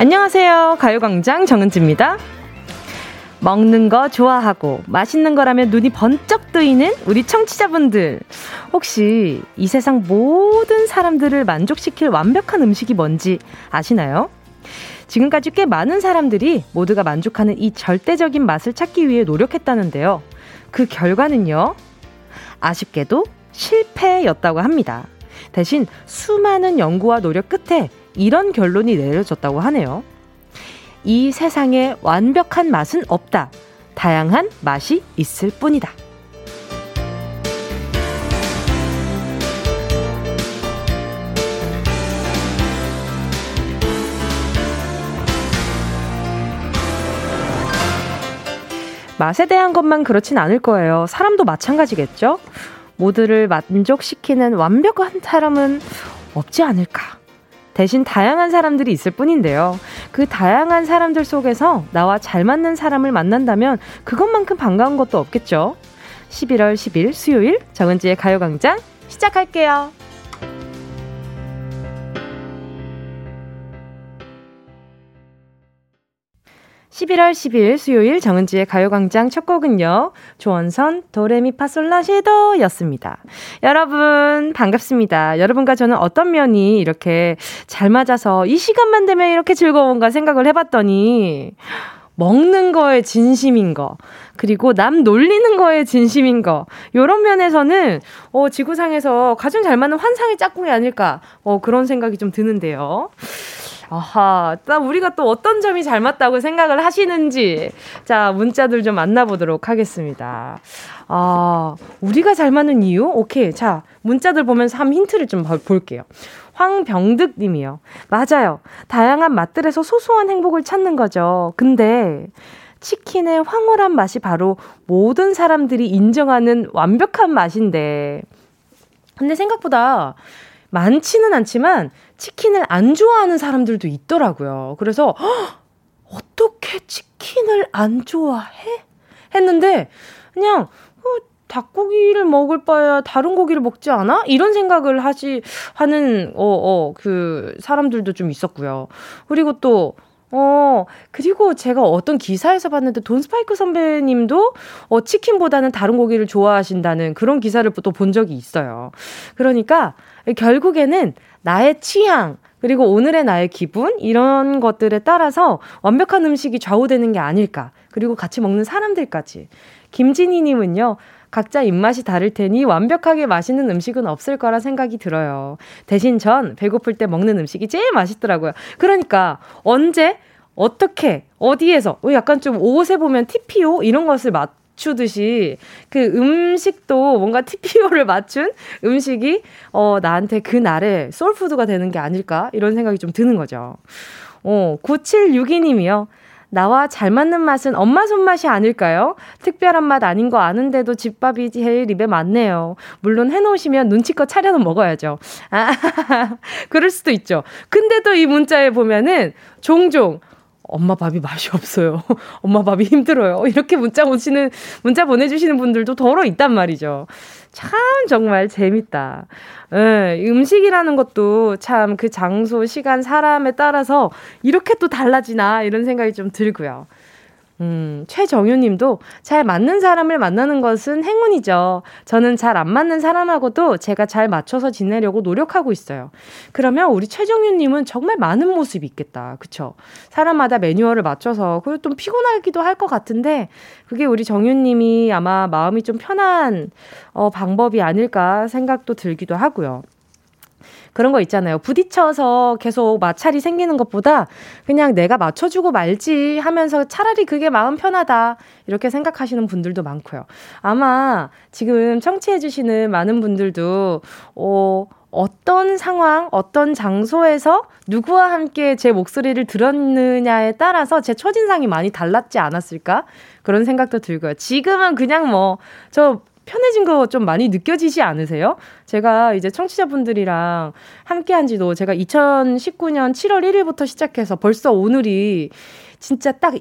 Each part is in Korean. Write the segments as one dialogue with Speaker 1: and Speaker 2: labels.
Speaker 1: 안녕하세요. 가요광장 정은지입니다. 먹는 거 좋아하고 맛있는 거라면 눈이 번쩍 뜨이는 우리 청취자분들. 혹시 이 세상 모든 사람들을 만족시킬 완벽한 음식이 뭔지 아시나요? 지금까지 꽤 많은 사람들이 모두가 만족하는 이 절대적인 맛을 찾기 위해 노력했다는데요. 그 결과는요. 아쉽게도 실패였다고 합니다. 대신 수많은 연구와 노력 끝에 이런 결론이 내려졌다고 하네요. 이 세상에 완벽한 맛은 없다. 다양한 맛이 있을 뿐이다. 맛에 대한 것만 그렇진 않을 거예요. 사람도 마찬가지겠죠? 모두를 만족시키는 완벽한 사람은 없지 않을까. 대신 다양한 사람들이 있을 뿐인데요. 그 다양한 사람들 속에서 나와 잘 맞는 사람을 만난다면 그것만큼 반가운 것도 없겠죠. 11월 10일 수요일 정은지의 가요광장 시작할게요. 11월 10일 수요일 정은지의 가요광장 첫 곡은요. 조원선 도레미파솔라시도 였습니다. 여러분 반갑습니다. 여러분과 저는 어떤 면이 이렇게 잘 맞아서 이 시간만 되면 이렇게 즐거운가 생각을 해봤더니 먹는 거에 진심인 거, 그리고 남 놀리는 거에 진심인 거, 요런 면에서는, 어, 지구상에서 가장 잘 맞는 환상의 짝꿍이 아닐까, 어, 그런 생각이 좀 드는데요. 아하, 나 우리가 또 어떤 점이 잘 맞다고 생각을 하시는지, 자, 문자들 좀 만나보도록 하겠습니다. 아, 우리가 잘 맞는 이유? 오케이. 자, 문자들 보면서 한 힌트를 좀 볼게요. 황병득 님이요. 맞아요. 다양한 맛들에서 소소한 행복을 찾는 거죠. 근데, 치킨의 황홀한 맛이 바로 모든 사람들이 인정하는 완벽한 맛인데, 근데 생각보다 많지는 않지만 치킨을 안 좋아하는 사람들도 있더라고요. 그래서 허, 어떻게 치킨을 안 좋아해? 했는데 그냥 어, 닭고기를 먹을 바야 다른 고기를 먹지 않아? 이런 생각을 하지 하는 어어 그 사람들도 좀 있었고요. 그리고 또 어, 그리고 제가 어떤 기사에서 봤는데 돈 스파이크 선배님도 어, 치킨보다는 다른 고기를 좋아하신다는 그런 기사를 또 본 적이 있어요. 그러니까 결국에는 나의 취향, 그리고 오늘의 나의 기분, 이런 것들에 따라서 완벽한 음식이 좌우되는 게 아닐까. 그리고 같이 먹는 사람들까지. 김진희 님은요, 각자 입맛이 다를 테니 완벽하게 맛있는 음식은 없을 거라 생각이 들어요. 대신 전 배고플 때 먹는 음식이 제일 맛있더라고요. 그러니까 언제 어떻게 어디에서 어, 약간 좀 옷에 보면 TPO 이런 것을 맞추듯이 그 음식도 뭔가 TPO를 맞춘 음식이 어 나한테 그 날에 소울푸드가 되는 게 아닐까 이런 생각이 좀 드는 거죠. 어 9762님이요. 나와 잘 맞는 맛은 엄마 손맛이 아닐까요? 특별한 맛 아닌 거 아는데도 집밥이 제일 입에 맞네요. 물론 해놓으시면 눈치껏 차려는 먹어야죠. 아, 그럴 수도 있죠. 근데도 이 문자에 보면은 종종 엄마 밥이 맛이 없어요. 엄마 밥이 힘들어요. 이렇게 문자 오시는, 문자 보내주시는 분들도 더러 있단 말이죠. 참 정말 재밌다. 예, 음식이라는 것도 참 그 장소, 시간, 사람에 따라서 이렇게 또 달라지나 이런 생각이 좀 들고요. 음, 최정유 님도 잘 맞는 사람을 만나는 것은 행운이죠. 저는 잘 안 맞는 사람하고도 제가 잘 맞춰서 지내려고 노력하고 있어요. 그러면 우리 최정유 님은 정말 많은 모습이 있겠다. 그쵸? 사람마다 매뉴얼을 맞춰서, 그리고 좀 피곤하기도 할 것 같은데, 그게 우리 정유 님이 아마 마음이 좀 편한, 어, 방법이 아닐까 생각도 들기도 하고요. 그런 거 있잖아요. 부딪혀서 계속 마찰이 생기는 것보다 그냥 내가 맞춰주고 말지 하면서 차라리 그게 마음 편하다. 이렇게 생각하시는 분들도 많고요. 아마 지금 청취해주시는 많은 분들도, 어, 어떤 상황, 어떤 장소에서 누구와 함께 제 목소리를 들었느냐에 따라서 제 첫인상이 많이 달랐지 않았을까? 그런 생각도 들고요. 지금은 그냥 뭐, 저 편해진 거 좀 많이 느껴지지 않으세요? 제가 이제 청취자분들이랑 함께 한 지도 제가 2019년 7월 1일부터 시작해서 벌써 오늘이 진짜 딱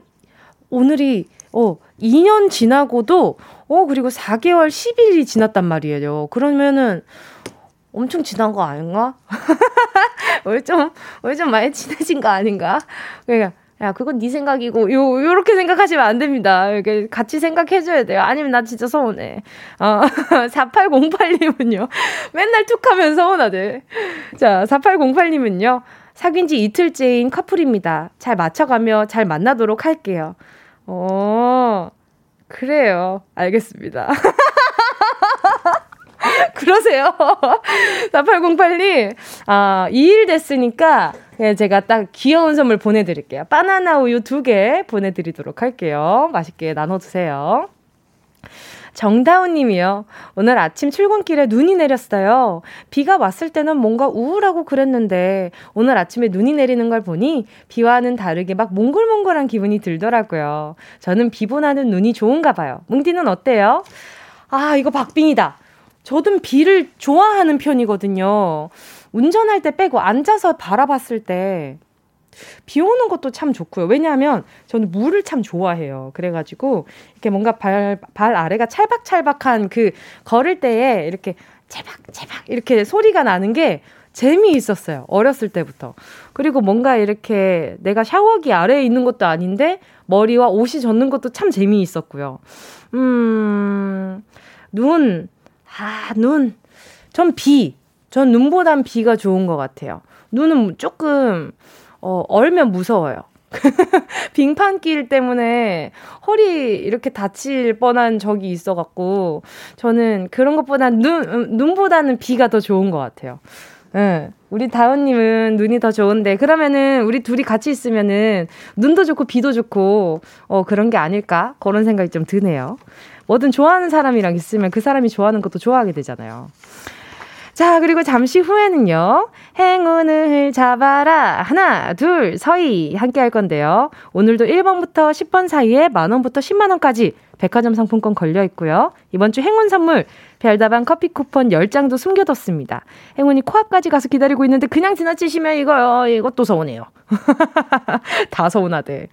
Speaker 1: 오늘이 어 2년 지나고도 어 그리고 4개월 10일이 지났단 말이에요. 그러면은 엄청 친한 거 아닌가? 오늘 좀, 오늘 좀 많이 친해진 거 아닌가? 그러니까, 야, 그건 네 생각이고, 요, 요렇게 생각하시면 안 됩니다. 이렇게 같이 생각해줘야 돼요. 아니면 나 진짜 서운해. 어, 4808님은요. 맨날 툭 하면 서운하대. 자, 4808님은요. 사귄 지 이틀째인 커플입니다. 잘 맞춰가며 잘 만나도록 할게요. 어, 그래요. 알겠습니다. 그러세요. 4808님, 아, 2일 됐으니까, 예, 제가 딱 귀여운 선물 보내드릴게요. 바나나 우유 두개 보내드리도록 할게요. 맛있게 나눠주세요. 정다운 님이요. 오늘 아침 출근길에 눈이 내렸어요. 비가 왔을 때는 뭔가 우울하고 그랬는데 오늘 아침에 눈이 내리는 걸 보니 비와는 다르게 막 몽글몽글한 기분이 들더라고요. 저는 비보나는 눈이 좋은가 봐요. 뭉디는 어때요? 아, 이거 박빙이다. 저도 비를 좋아하는 편이거든요. 운전할 때 빼고 앉아서 바라봤을 때 비 오는 것도 참 좋고요. 왜냐하면 저는 물을 참 좋아해요. 그래가지고 이렇게 뭔가 발, 발 아래가 찰박찰박한 그 걸을 때에 이렇게 채박채박 이렇게 소리가 나는 게 재미있었어요. 어렸을 때부터. 그리고 뭔가 이렇게 내가 샤워기 아래에 있는 것도 아닌데 머리와 옷이 젖는 것도 참 재미있었고요. 음, 눈, 아, 눈. 전 비. 전 눈보단 비가 좋은 것 같아요. 눈은 조금, 어, 얼면 무서워요. 빙판길 때문에 허리 이렇게 다칠 뻔한 적이 있어갖고, 저는 그런 것보다 눈, 음, 눈보다는 비가 더 좋은 것 같아요. 예. 네. 우리 다은님은 눈이 더 좋은데, 그러면은 우리 둘이 같이 있으면은 눈도 좋고 비도 좋고, 어, 그런 게 아닐까? 그런 생각이 좀 드네요. 뭐든 좋아하는 사람이랑 있으면 그 사람이 좋아하는 것도 좋아하게 되잖아요. 자, 그리고 잠시 후에는요. 행운을 잡아라. 하나, 둘, 서희 함께 할 건데요. 오늘도 1번부터 10번 사이에 만원부터 10만원까지 백화점 상품권 걸려 있고요. 이번 주 행운 선물 별다방 커피 쿠폰 10장도 숨겨뒀습니다. 행운이 코앞까지 가서 기다리고 있는데 그냥 지나치시면 이거요. 이것도 서운해요. 다 서운하대.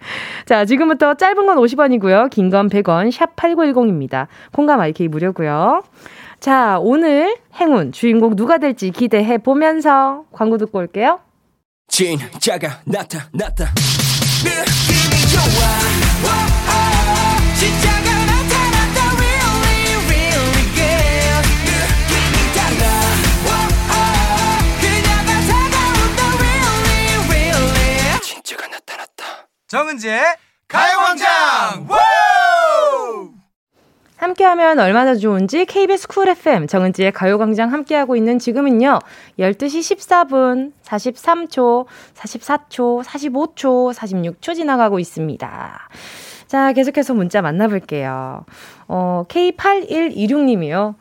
Speaker 1: 자, 지금부터 짧은 건 50원이고요. 긴 건 100원, 샵 8910입니다. 콩감 IK 무료고요. 자, 오늘 행운 주인공 누가 될지 기대해 보면서 광고 듣고 올게요. 진짜가 나타났다. 정은지의 가요광장. 함께하면 얼마나 좋은지 KBS 쿨 FM 정은지의 가요광장 함께하고 있는 지금은요 12시 14분 43초 44초 45초 46초 지나가고 있습니다. 자 계속해서 문자 만나볼게요. 어, K8126님이요.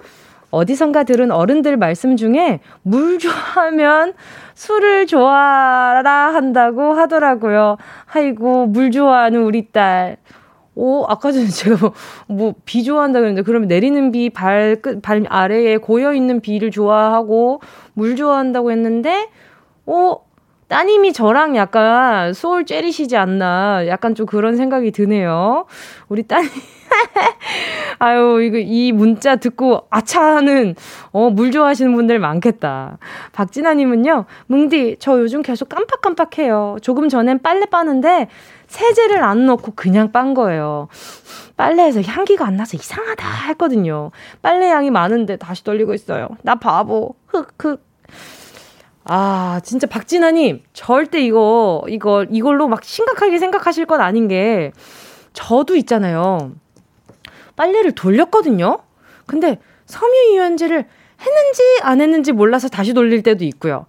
Speaker 1: 어디선가 들은 어른들 말씀 중에 물 좋아하면 술을 좋아라 한다고 하더라고요. 아이고, 물 좋아하는 우리 딸. 오, 아까 전에 제가 뭐, 뭐, 비 좋아한다 그랬는데, 그러면 내리는 비 발, 끝, 발 아래에 고여있는 비를 좋아하고, 물 좋아한다고 했는데, 오, 따님이 저랑 약간 소울 째리시지 않나, 약간 좀 그런 생각이 드네요. 우리 따님. 아유, 이거, 이 문자 듣고, 아차하는, 어, 물 좋아하시는 분들 많겠다. 박진아님은요, 뭉디, 저 요즘 계속 깜빡깜빡해요. 조금 전엔 빨래 빠는데, 세제를 안 넣고 그냥 빤 거예요. 빨래에서 향기가 안 나서 이상하다 했거든요. 빨래 양이 많은데 다시 돌리고 있어요. 나 바보. 흑, 흑. 아, 진짜 박진아님, 절대 이거, 이거, 이걸로 막 심각하게 생각하실 건 아닌 게, 저도 있잖아요. 빨래를 돌렸거든요? 근데 섬유유연제를 했는지 안 했는지 몰라서 다시 돌릴 때도 있고요.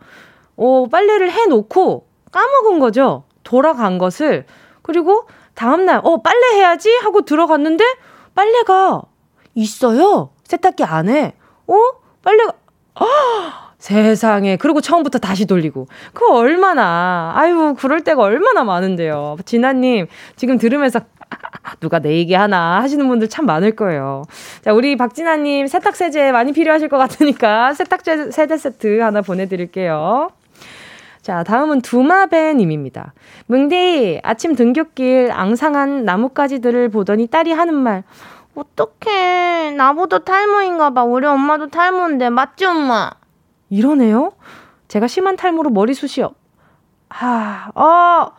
Speaker 1: 어, 빨래를 해놓고 까먹은 거죠. 돌아간 것을. 그리고 다음날, 어, 빨래 해야지? 하고 들어갔는데, 빨래가 있어요. 세탁기 안에. 어? 빨래가, 아! 세상에. 그리고 처음부터 다시 돌리고. 그거 얼마나, 아유, 그럴 때가 얼마나 많은데요. 진아님, 지금 들으면서, 누가 내 얘기 하나 하시는 분들 참 많을 거예요. 자, 우리 박진아님 세탁세제 많이 필요하실 것 같으니까 세탁세 세제 세트 하나 보내드릴게요. 자, 다음은 두마베님입니다. 뭉디, 아침 등굣길 앙상한 나뭇가지들을 보더니 딸이 하는 말. 어떡해. 나보다 탈모인가 봐. 우리 엄마도 탈모인데. 맞지, 엄마? 이러네요? 제가 심한 탈모로 머리숱이요. 아, 어,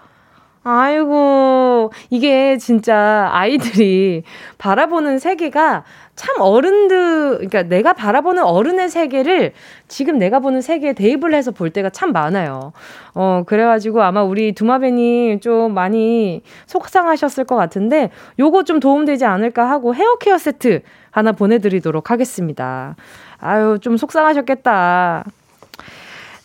Speaker 1: 아이고, 이게 진짜 아이들이 바라보는 세계가 참 어른들, 그러니까 내가 바라보는 어른의 세계를 지금 내가 보는 세계에 대입을 해서 볼 때가 참 많아요. 어, 그래가지고 아마 우리 두마베님 좀 많이 속상하셨을 것 같은데 요거 좀 도움되지 않을까 하고 헤어 케어 세트 하나 보내드리도록 하겠습니다. 아유, 좀 속상하셨겠다.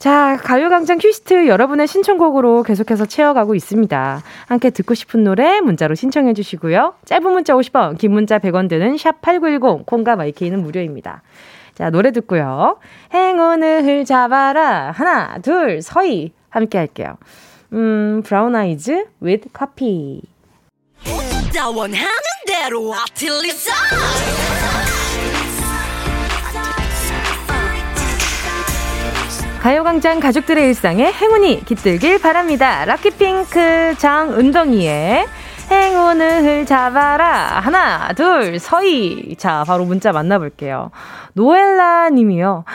Speaker 1: 자, 가요광장 request 여러분의 신청곡으로 계속해서 채워가고 있습니다. 함께 듣고 싶은 노래 문자로 신청해 주시고요. 짧은 문자 50원, 긴 문자 100원 드는 샵 8910, 콩과 마이케이는 무료입니다. 자, 노래 듣고요. 행운을 잡아라. 하나, 둘, 서희. 함께 할게요. 음, 브라운 아이즈 with coffee. 가요광장 가족들의 일상에 행운이 깃들길 바랍니다. 럭키핑크 장은동이의 행운을 잡아라. 하나, 둘, 서희. 자, 바로 문자 만나볼게요. 노엘라 님이요.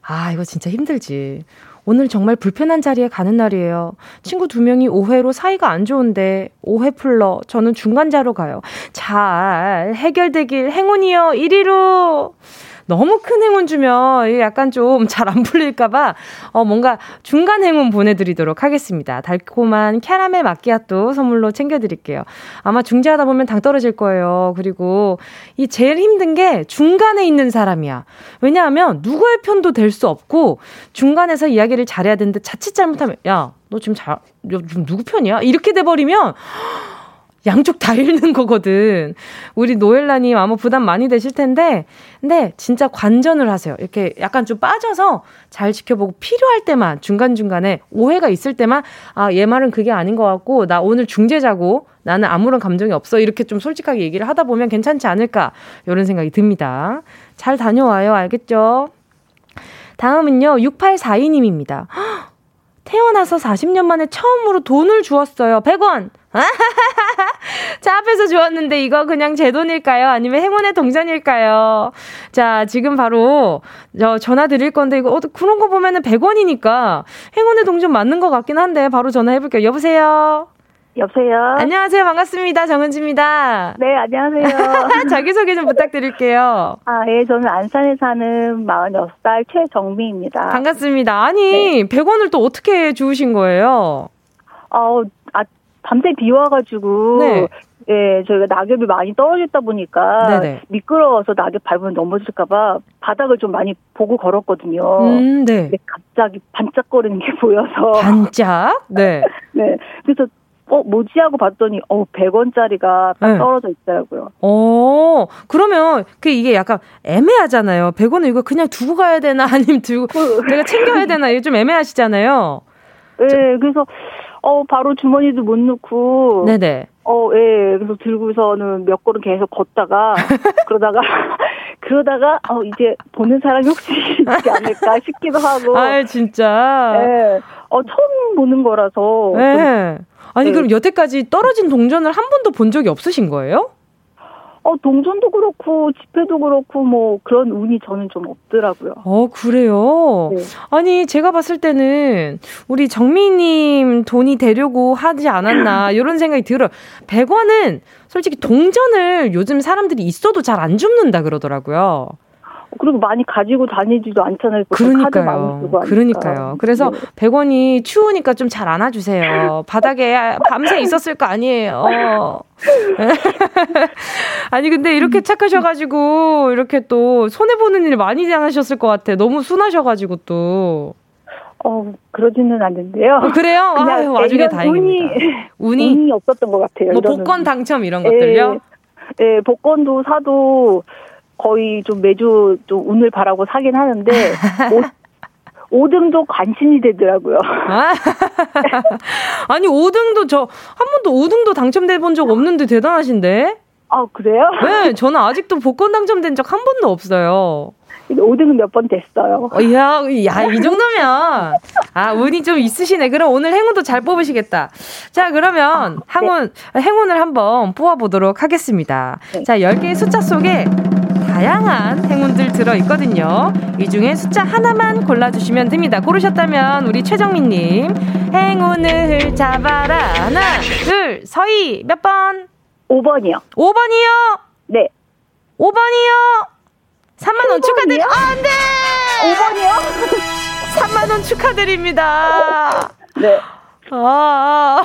Speaker 1: 아, 이거 진짜 힘들지. 오늘 정말 불편한 자리에 가는 날이에요. 친구 두 명이 5회로 사이가 안 좋은데 5회 풀러 저는 중간자로 가요. 잘 해결되길 행운이요. 1위로. 너무 큰 행운 주면 약간 좀 잘 안 풀릴까봐 어, 뭔가 중간 행운 보내드리도록 하겠습니다. 달콤한 캐러멜 마끼아또 선물로 챙겨드릴게요. 아마 중재하다 보면 당 떨어질 거예요. 그리고 이 제일 힘든 게 중간에 있는 사람이야. 왜냐하면 누구의 편도 될 수 없고 중간에서 이야기를 잘해야 되는데 자칫 잘못하면 야, 너 지금 잘, 지금 누구 편이야? 이렇게 돼버리면 양쪽 다 잃는 거거든. 우리 노엘라님 아마 부담 많이 되실 텐데, 근데 진짜 관전을 하세요. 이렇게 약간 좀 빠져서 잘 지켜보고 필요할 때만, 중간중간에 오해가 있을 때만, 아, 얘 말은 그게 아닌 것 같고, 나 오늘 중재자고, 나는 아무런 감정이 없어. 이렇게 좀 솔직하게 얘기를 하다 보면 괜찮지 않을까. 이런 생각이 듭니다. 잘 다녀와요. 알겠죠? 다음은요, 6842님입니다. 태어나서 40년 만에 처음으로 돈을 주었어요. 100원! 자, 앞에서 주었는데 이거 그냥 제 돈일까요? 아니면 행운의 동전일까요? 자, 지금 바로 저 전화 드릴 건데 이거 어, 그런 거 보면은 100원이니까 행운의 동전 맞는 것 같긴 한데 바로 전화해 볼게요. 여보세요?
Speaker 2: 여보세요?
Speaker 1: 안녕하세요. 반갑습니다. 정은지입니다.
Speaker 2: 네, 안녕하세요.
Speaker 1: 자기소개 좀 부탁드릴게요.
Speaker 2: 아, 예, 저는 안산에 사는 46살 최정미입니다.
Speaker 1: 반갑습니다. 아니, 네. 100원을 또 어떻게 주우신 거예요?
Speaker 2: 어, 아, 밤새 비 와가지고 네. 예, 저희가 낙엽이 많이 떨어졌다 보니까 네네. 미끄러워서 낙엽 밟으면 넘어질까봐 바닥을 좀 많이 보고 걸었거든요. 음, 네. 근데 갑자기 반짝거리는 게 보여서.
Speaker 1: 반짝? 네.
Speaker 2: 네. 그래서 어, 뭐지 하고 봤더니, 어, 100원짜리가 딱 네. 떨어져 있더라고요.
Speaker 1: 어, 그러면 그 이게 약간 애매하잖아요. 100원을 이거 그냥 두고 가야 되나, 아니면 들고, 그 내가 챙겨야 되나, 이게 좀 애매하시잖아요.
Speaker 2: 네, 그래서 어, 바로 주머니도 못 넣고. 네네. 어, 예. 그래서 들고서는 몇 걸음 계속 걷다가, 그러다가, 그러다가, 어, 이제 보는 사람이 혹시 있지 않을까 싶기도 하고.
Speaker 1: 아, 진짜.
Speaker 2: 예. 어, 처음 보는 거라서. 예.
Speaker 1: 아니, 네. 그럼 여태까지 떨어진 동전을 한 번도 본 적이 없으신 거예요?
Speaker 2: 어, 동전도 그렇고, 지폐도 그렇고, 뭐, 그런 운이 저는 좀 없더라고요.
Speaker 1: 어, 그래요? 네. 아니, 제가 봤을 때는, 우리 정미님 돈이 되려고 하지 않았나, 이런 생각이 들어요. 100원은 솔직히 동전을 요즘 사람들이 있어도 잘 안 줍는다 그러더라고요.
Speaker 2: 그리고 많이 가지고 다니지도 않잖아요.
Speaker 1: 그러니까요. 그러니까요. 그래서 네. 100원이 추우니까 좀 잘 안아주세요. 바닥에 밤새 있었을 거 아니에요. 아니 근데 이렇게 착하셔가지고 이렇게 또 손해 보는 일 많이 하셨을 것 같아. 너무 순하셔가지고 또.
Speaker 2: 어 그러지는 않는데요. 어,
Speaker 1: 그래요? 아유, 와중에 다행입니다.
Speaker 2: 운이, 운이, 없었던 것 같아요.
Speaker 1: 뭐 복권 당첨 이런 것들요?
Speaker 2: 예, 예, 복권도 사도 거의 좀 매주 좀 운을 바라고 사긴 하는데 5, 등도 관심이 되더라고요. 아,
Speaker 1: 아니 5등도 저 한 번도 5등도 당첨돼 본 적 없는데 대단하신데?
Speaker 2: 아 그래요?
Speaker 1: 네, 저는 아직도 복권 당첨된 적 한 번도 없어요.
Speaker 2: 5등은 몇 번 됐어요.
Speaker 1: 어, 야, 야, 이 정도면. 아, 운이 좀 있으시네. 그럼 오늘 행운도 잘 뽑으시겠다. 자, 그러면 행운, 네. 행운을 한번 뽑아보도록 하겠습니다. 네. 자, 10개의 숫자 속에 다양한 행운들 들어있거든요. 이 중에 숫자 하나만 골라주시면 됩니다. 고르셨다면 우리 최정민님 행운을 잡아라. 하나, 둘, 서희 몇 번?
Speaker 2: 5번이요.
Speaker 1: 5번이요?
Speaker 2: 네.
Speaker 1: 5번이요? 3만원 축하드립니다. 아, 안 돼!
Speaker 2: 5번이요?
Speaker 1: 3만원 축하드립니다.
Speaker 2: 네.
Speaker 1: 아,
Speaker 2: 아.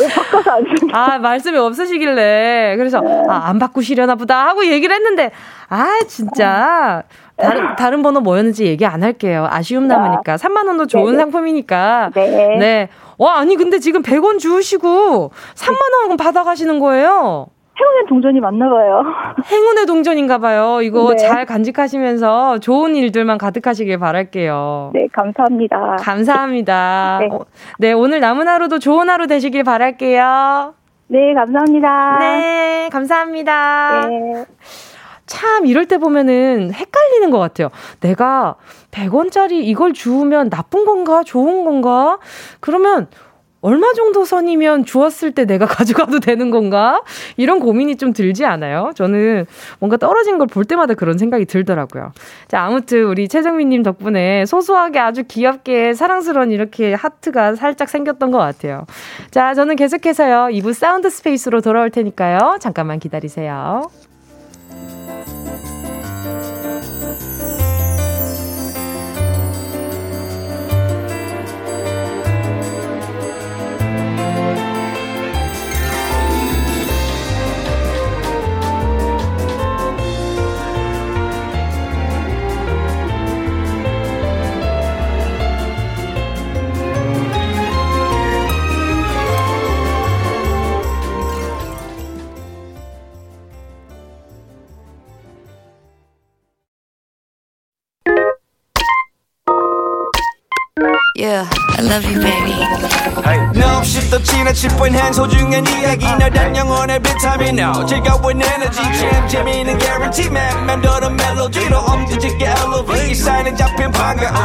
Speaker 2: 왜 바꿔서 안
Speaker 1: 아, 말씀이 없으시길래. 그래서, 네. 아, 안 바꾸시려나 보다 하고 얘기를 했는데, 아, 진짜. 다른, 다른 번호 뭐였는지 얘기 안 할게요. 아쉬움 남으니까. 3만원도 좋은 네네. 상품이니까.
Speaker 2: 네.
Speaker 1: 네. 와, 아니, 근데 지금 100원 주시고 3만원 받아가시는 거예요?
Speaker 2: 행운의 동전이 맞나 봐요.
Speaker 1: 행운의 동전인가 봐요. 이거 네. 잘 간직하시면서 좋은 일들만 가득하시길 바랄게요.
Speaker 2: 네, 감사합니다.
Speaker 1: 감사합니다. 네. 어, 네, 오늘 남은 하루도 좋은 하루 되시길 바랄게요.
Speaker 2: 네, 감사합니다.
Speaker 1: 네, 감사합니다.
Speaker 2: 네.
Speaker 1: 참 이럴 때 보면은 헷갈리는 것 같아요. 내가 100원짜리 이걸 주우면 나쁜 건가 좋은 건가? 그러면 얼마 정도 선이면 주었을 때 내가 가져가도 되는 건가? 이런 고민이 좀 들지 않아요? 저는 뭔가 떨어진 걸 볼 때마다 그런 생각이 들더라고요. 자, 아무튼 우리 최정민님 덕분에 소소하게 아주 귀엽게 사랑스러운 이렇게 하트가 살짝 생겼던 것 같아요. 자, 저는 계속해서요. 2부 사운드 스페이스로 돌아올 테니까요. 잠깐만 기다리세요.
Speaker 3: Yeah, I love you, baby. Hey. No, shift the china chip when hands hold you and 이야기 나단 영혼의 비타민 now. 즐거운 에너지 jam 재미있는 guarantee man. 맴도는 멜로디로 엄지짓게 elevate. 이 사인은 잡힌 반가움.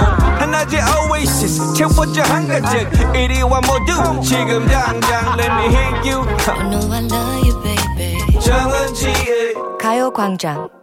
Speaker 3: 하나의 oasis 채워져 한가득. 이리와 모두 지금 당장 let me hit you. I know I love you, baby. 정은지의 가요광장.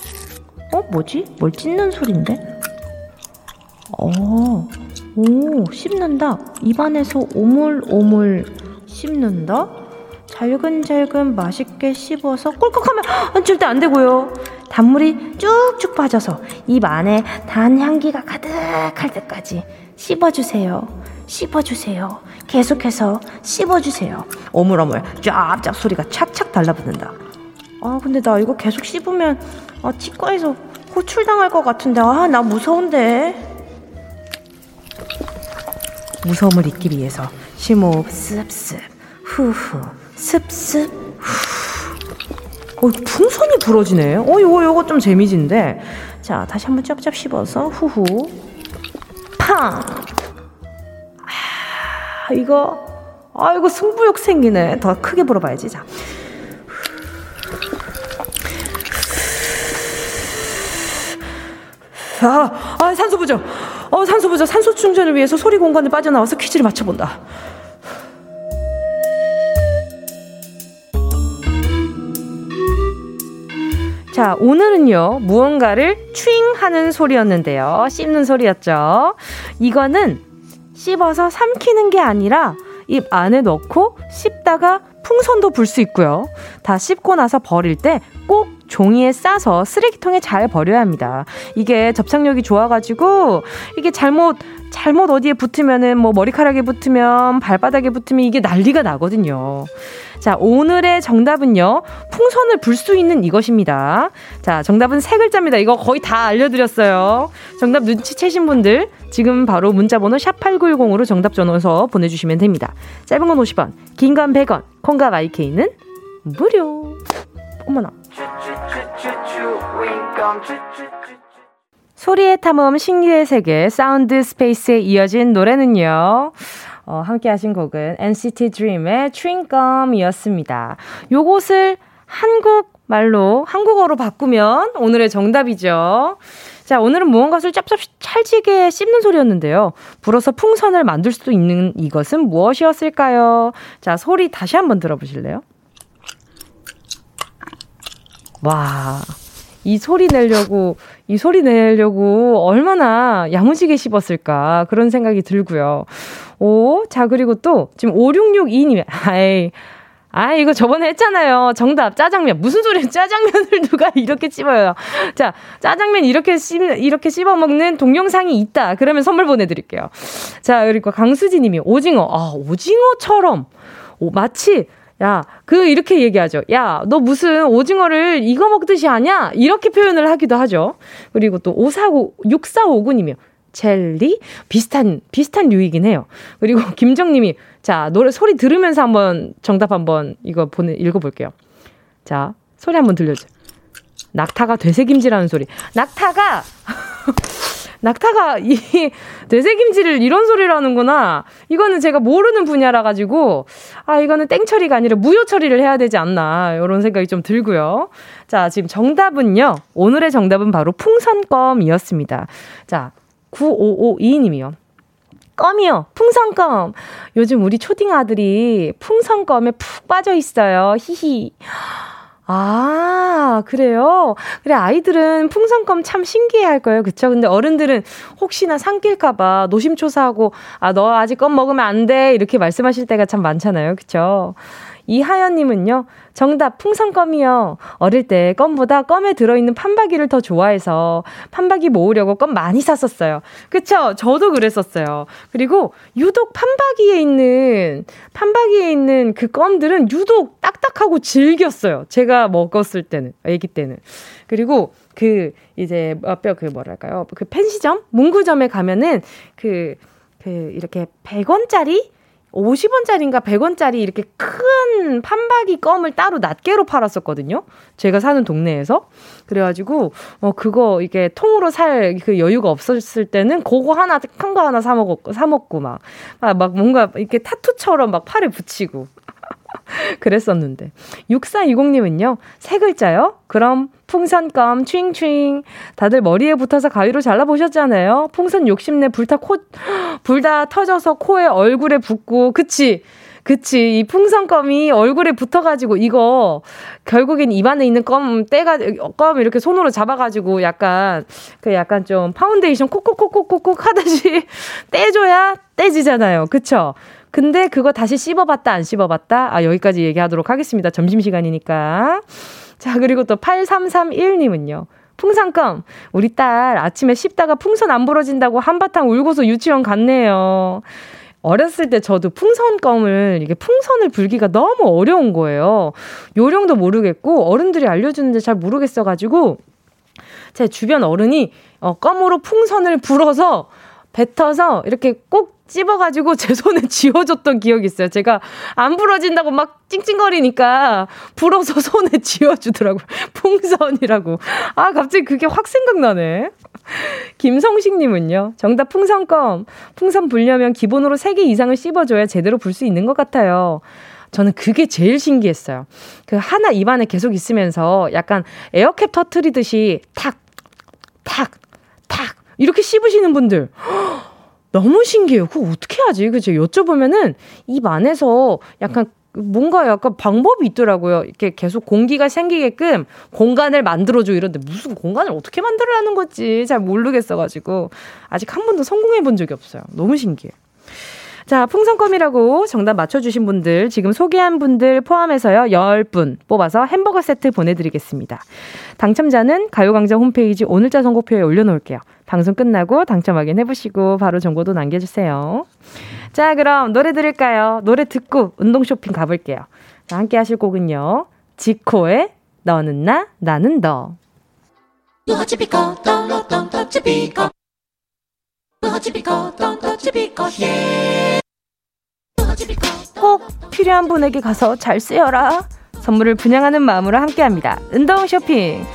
Speaker 1: 어, 뭐지? 뭘 찢는 소린데? 어, 오, 씹는다. 입안에서 오물오물 씹는다? 잘근잘근 맛있게 씹어서 꿀꺽하면 아, 절대 안 되고요. 단물이 쭉쭉 빠져서 입 안에 단 향기가 가득할 때까지 씹어주세요. 씹어주세요. 계속해서 씹어주세요. 오물오물 쫙쫙 소리가 착착 달라붙는다. 아, 근데 나 이거 계속 씹으면 아, 치과에서 호출당할 것 같은데, 아, 나 무서운데. 무서움을 잊기 위해서 심호흡 습습, 후후, 습습, 후. 어, 풍선이 부러지네. 어, 이거, 이거 좀 재미진데. 자, 다시 한번 짭짭 씹어서, 후후, 팡! 아, 이거, 아, 이거 승부욕 생기네. 더 크게 불어봐야지. 자. 아, 아 산소 부족. 어, 산소 부족. 산소 충전을 위해서 소리 공간을 빠져나와서 퀴즈를 맞춰본다. 자, 오늘은요, 무언가를 추잉 하는 소리였는데요. 씹는 소리였죠. 이거는 씹어서 삼키는 게 아니라 입 안에 넣고 씹다가 풍선도 불 수 있고요. 다 씹고 나서 버릴 때 꼭 종이에 싸서 쓰레기통에 잘 버려야 합니다. 이게 접착력이 좋아가지고 이게 잘못 잘못 어디에 붙으면은 뭐 머리카락에 붙으면 발바닥에 붙으면 이게 난리가 나거든요. 자, 오늘의 정답은요. 풍선을 불 수 있는 이것입니다. 자, 정답은 세 글자입니다. 이거 거의 다 알려드렸어요. 정답 눈치채신 분들 지금 바로 문자번호 샵8910으로 정답 적어서 보내주시면 됩니다. 짧은 건 50원, 긴 건 100원, 콩과 마이케이는 무료. 어머나. 소리의 탐험 신기의 세계 사운드 스페이스에 이어진 노래는요. 어, 함께 하신 곡은 NCT DREAM의 Chewing Gum이었습니다. 요것을 한국 말로 한국어로 바꾸면 오늘의 정답이죠. 자, 오늘은 무언가를 짭짭 찰지게 씹는 소리였는데요. 불어서 풍선을 만들 수도 있는 이것은 무엇이었을까요? 자, 소리 다시 한번 들어보실래요? 와, 이 소리 내려고, 이 소리 내려고 얼마나 야무지게 씹었을까. 그런 생각이 들고요. 오, 자, 그리고 또, 지금 5662님이, 아이, 아, 이거 저번에 했잖아요. 정답, 짜장면. 무슨 소리예요? 짜장면을 누가 이렇게 씹어요? 자, 짜장면 이렇게 씹, 이렇게 씹어 먹는 동영상이 있다. 그러면 선물 보내드릴게요. 자, 그리고 강수지 님이 오징어. 아, 오징어처럼. 오, 마치 야, 그 이렇게 얘기하죠. 야, 너 무슨 오징어를 이거 먹듯이 하냐? 이렇게 표현을 하기도 하죠. 그리고 또 549, 6459님이요. 젤리? 비슷한, 비슷한 류이긴 해요. 그리고 김정님이, 자, 노래 소리 들으면서 한번 정답 한번 이거 보내, 읽어볼게요. 자, 소리 한번 들려줘. 낙타가 되새김질하는 소리. 낙타가, 낙타가 이 되새김질을 이런 소리를 하는구나. 이거는 제가 모르는 분야라 가지고 아 이거는 땡 처리가 아니라 무효 처리를 해야 되지 않나 이런 생각이 좀 들고요. 자 지금 정답은요. 오늘의 정답은 바로 풍선껌이었습니다. 자 9552님이요. 껌이요. 풍선껌. 요즘 우리 초딩 아들이 풍선껌에 푹 빠져 있어요. 히히. 아, 그래요? 그래, 아이들은 풍선껌 참 신기해 할 거예요. 그쵸? 근데 어른들은 혹시나 삼킬까봐 노심초사하고, 아, 너 아직 껌 먹으면 안 돼. 이렇게 말씀하실 때가 참 많잖아요. 그쵸? 이하연님은요, 정답, 풍선껌이요. 어릴 때 껌보다 껌에 들어있는 판박이를 더 좋아해서 판박이 모으려고 껌 많이 샀었어요. 그쵸? 저도 그랬었어요. 그리고 유독 판박이에 있는, 판박이에 있는 그 껌들은 유독 딱딱하고 질겼어요. 제가 먹었을 때는, 아기 때는. 그리고 그, 이제, 어, 뼈, 그 뭐랄까요. 그 펜시점? 문구점에 가면은 그, 그, 이렇게 100원짜리? 50원짜리인가 100원짜리 이렇게 큰 판박이 껌을 따로 낱개로 팔았었거든요. 제가 사는 동네에서. 그래가지고, 어, 그거 이게 통으로 살 그 여유가 없었을 때는 그거 하나, 큰 거 하나 사먹었고, 사먹고 막, 아, 막 뭔가 이렇게 타투처럼 막 팔에 붙이고. 그랬었는데. 6420님은요, 세 글자요? 그럼 풍선껌, 칭칭. 다들 머리에 붙어서 가위로 잘라보셨잖아요? 풍선 욕심내 불타 코, 불다 터져서 코에 얼굴에 붙고, 그치? 그치. 이 풍선껌이 얼굴에 붙어가지고, 이거, 결국엔 입안에 있는 껌, 떼가, 껌 이렇게 손으로 잡아가지고, 약간, 그 약간 좀 파운데이션 콕콕콕콕콕콕 하듯이 떼줘야 떼지잖아요. 그쵸? 근데 그거 다시 씹어봤다, 안 씹어봤다? 아, 여기까지 얘기하도록 하겠습니다. 점심시간이니까. 자, 그리고 또 8331님은요. 풍선껌. 우리 딸 아침에 씹다가 풍선 안 부러진다고 한바탕 울고서 유치원 갔네요. 어렸을 때 저도 풍선껌을 이게 풍선을 불기가 너무 어려운 거예요. 요령도 모르겠고 어른들이 알려주는데 잘 모르겠어가지고 제 주변 어른이 어, 껌으로 풍선을 불어서 뱉어서 이렇게 꼭 찝어가지고 제 손에 쥐어줬던 기억이 있어요. 제가 안 부러진다고 막 찡찡거리니까 불어서 손에 쥐어주더라고요. 풍선이라고. 아, 갑자기 그게 확 생각나네. 김성식님은요, 정답 풍선껌. 풍선 불려면 기본으로 3개 이상을 씹어줘야 제대로 불 수 있는 것 같아요. 저는 그게 제일 신기했어요. 그 하나 입안에 계속 있으면서 약간 에어캡 터트리듯이 탁, 탁, 탁, 이렇게 씹으시는 분들. 너무 신기해요. 그거 어떻게 하지? 그죠? 여쭤보면은 입 안에서 약간 뭔가 약간 방법이 있더라고요. 이렇게 계속 공기가 생기게끔 공간을 만들어줘 이런데 무슨 공간을 어떻게 만들어라는 거지? 잘 모르겠어가지고 아직 한 번도 성공해 본 적이 없어요. 너무 신기해. 자, 풍선껌이라고 정답 맞춰주신 분들, 지금 소개한 분들 포함해서요, 10분 뽑아서 햄버거 세트 보내드리겠습니다. 당첨자는 가요광장 홈페이지 오늘자 선곡표에 올려놓을게요. 방송 끝나고 당첨 확인해 보시고 바로 정보도 남겨 주세요. 자, 그럼 노래 들을까요? 노래 듣고 운동 쇼핑 가 볼게요. 자, 함께 하실 곡은요. 지코의 너는 나, 나는 너. 꼭 필요한 분에게 가서 잘 쓰여라. 선물을 분양하는 마음으로 함께합니다. 운동 쇼핑.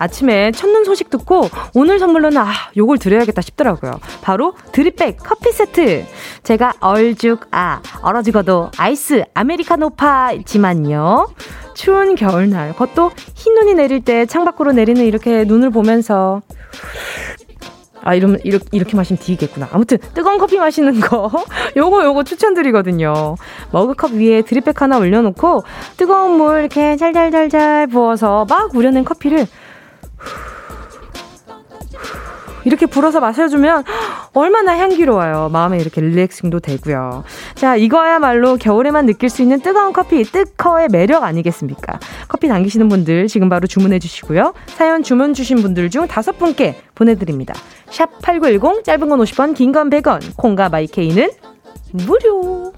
Speaker 1: 아침에 첫눈 소식 듣고 오늘 선물로는 아, 요걸 드려야겠다 싶더라고요. 바로 드립백 커피 세트. 제가 얼죽, 아, 얼어 죽어도 아이스 아메리카노파지만요. 추운 겨울날, 그것도 흰 눈이 내릴 때 창밖으로 내리는 이렇게 눈을 보면서 아, 이러면, 이렇게, 이렇게 마시면 뒤겠구나. 아무튼, 뜨거운 커피 마시는 거. 요거, 요거 추천드리거든요. 머그컵 위에 드립백 하나 올려놓고, 뜨거운 물 이렇게 잘잘잘잘 부어서 막 우려낸 커피를 이렇게 불어서 마셔주면 얼마나 향기로워요. 마음에 이렇게 릴렉싱도 되고요. 자, 이거야말로 겨울에만 느낄 수 있는 뜨거운 커피, 뜨커의 매력 아니겠습니까? 커피 당기시는 분들 지금 바로 주문해 주시고요. 사연 주문 주신 분들 중 다섯 분께 보내드립니다. 샵 8910, 짧은 건 50원, 긴 건 100원, 콩과 마이케이는 무료.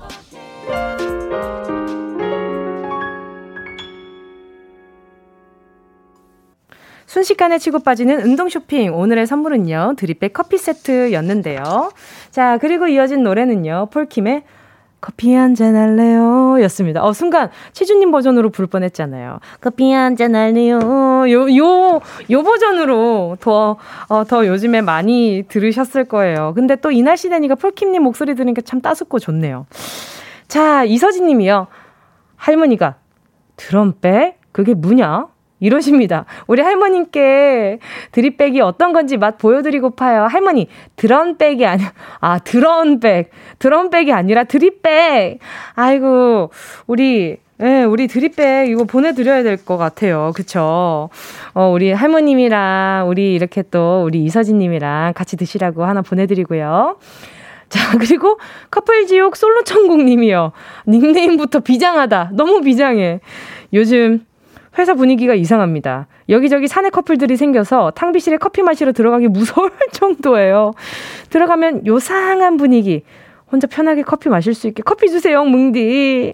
Speaker 1: 순식간에 치고 빠지는 운동 쇼핑. 오늘의 선물은요, 드립백 커피 세트였는데요. 자, 그리고 이어진 노래는요, 폴킴의 커피 한 잔 할래요? 였습니다. 어, 순간, 치주님 버전으로 부를 뻔 했잖아요. 커피 한 잔 할래요? 요, 요, 요 버전으로 더, 어, 더 요즘에 많이 들으셨을 거예요. 근데 또 이 날씨 되니까 폴킴님 목소리 들으니까 참 따숩고 좋네요. 자, 이서진 님이요. 할머니가, 드럼백? 그게 뭐냐? 이러십니다. 우리 할머님께 드립백이 어떤 건지 맛 보여드리고파요. 할머니, 드럼백이 아니야. 아, 드럼백. 드럼백이 아니라 드립백. 아이고, 우리, 예, 네, 우리 드립백 이거 보내드려야 될 것 같아요. 그쵸? 어, 우리 할머님이랑 우리 이렇게 또 우리 이서진님이랑 같이 드시라고 하나 보내드리고요. 자, 그리고 커플지옥 솔로천국님이요. 닉네임부터 비장하다. 너무 비장해. 요즘 회사 분위기가 이상합니다. 여기저기 사내 커플들이 생겨서 탕비실에 커피 마시러 들어가기 무서울 정도예요. 들어가면 요상한 분위기. 혼자 편하게 커피 마실 수 있게 커피 주세요, 뭉디.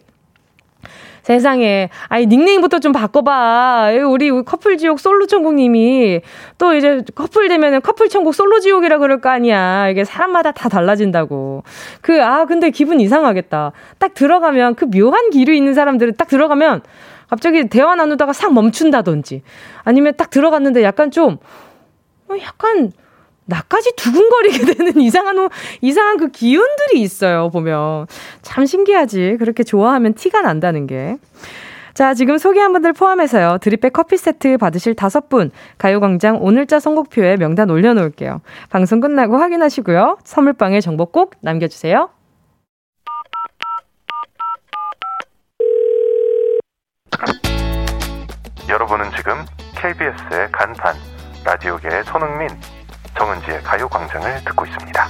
Speaker 1: 세상에. 아니, 닉네임부터 좀 바꿔봐. 우리 커플 지옥 솔로 천국님이 또 이제 커플 되면은 커플 천국 솔로 지옥이라 그럴 거 아니야. 이게 사람마다 다 달라진다고. 그, 아, 근데 기분 이상하겠다. 딱 들어가면 그 묘한 기류 있는 사람들은 딱 들어가면 갑자기 대화 나누다가 싹 멈춘다든지 아니면 딱 들어갔는데 약간 좀 어, 약간 나까지 두근거리게 되는 이상한 이상한 그 기운들이 있어요 보면 참 신기하지 그렇게 좋아하면 티가 난다는 게. 자, 지금 소개한 분들 포함해서요. 드립백 커피 세트 받으실 다섯 분 가요광장 오늘자 선곡표에 명단 올려놓을게요. 방송 끝나고 확인하시고요. 선물방에 정보 꼭 남겨주세요.
Speaker 4: 여러분은 지금 KBS의 간판 라디오계의 손흥민 정은지의 가요광장을 듣고 있습니다.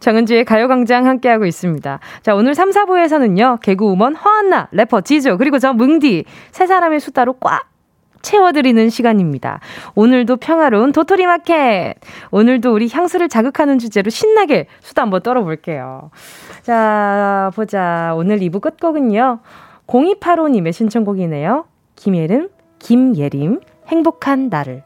Speaker 1: 정은지의 가요광장 함께하고 있습니다. 자, 오늘 3, 4부에서는요, 개그우먼 허한나, 래퍼 지조, 그리고 저 뭉디, 세 사람의 수다로 꽉 채워드리는 시간입니다. 오늘도 평화로운 도토리 마켓. 오늘도 우리 향수를 자극하는 주제로 신나게 수다 한번 떨어볼게요. 자, 보자. 오늘 2부 끝곡은요. 0285님의 신청곡이네요. 김예림, 김예림, 행복한 나를.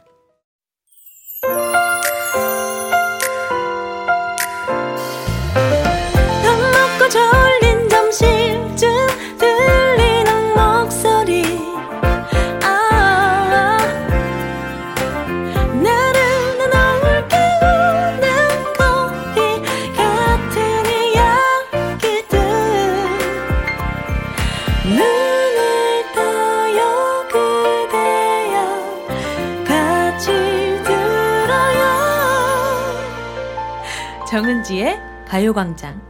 Speaker 1: 정은지의 가요광장.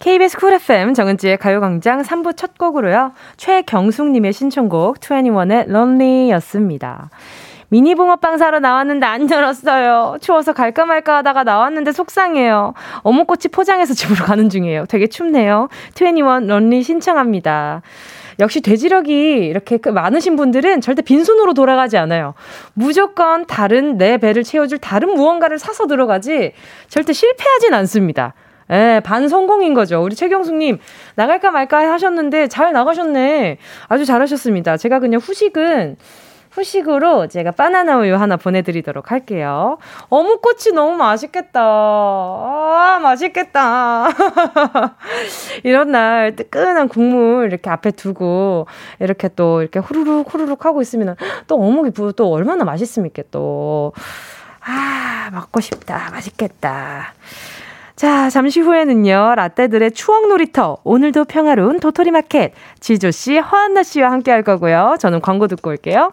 Speaker 1: KBS 쿨 FM 정은지의 가요광장 3부 첫 곡으로요. 최경숙님의 신청곡 21의 Lonely였습니다. 미니 붕어빵 사러 나왔는데 안 열었어요. 추워서 갈까 말까 하다가 나왔는데 속상해요. 어묵꼬치 포장해서 집으로 가는 중이에요. 되게 춥네요. 21 Lonely 신청합니다. 역시 돼지력이 이렇게 그 많으신 분들은 절대 빈손으로 돌아가지 않아요. 무조건 다른 내 배를 채워줄 다른 무언가를 사서 들어가지 절대 실패하진 않습니다. 예, 반 성공인 거죠. 우리 최경숙님, 나갈까 말까 하셨는데 잘 나가셨네. 아주 잘하셨습니다. 제가 그냥 후식은 후식으로 제가 바나나 우유 하나 보내드리도록 할게요. 어묵꼬치 너무 맛있겠다. 아, 맛있겠다. 이런 날 뜨끈한 국물 이렇게 앞에 두고 이렇게 또 이렇게 후루룩 후루룩 하고 있으면 또 어묵이 또 얼마나 맛있습니까 또. 아, 먹고 싶다. 맛있겠다. 자, 잠시 후에는요, 라떼들의 추억 놀이터, 오늘도 평화로운 도토리 마켓, 지조씨, 허한나 씨와 함께 할 거고요. 저는 광고 듣고 올게요.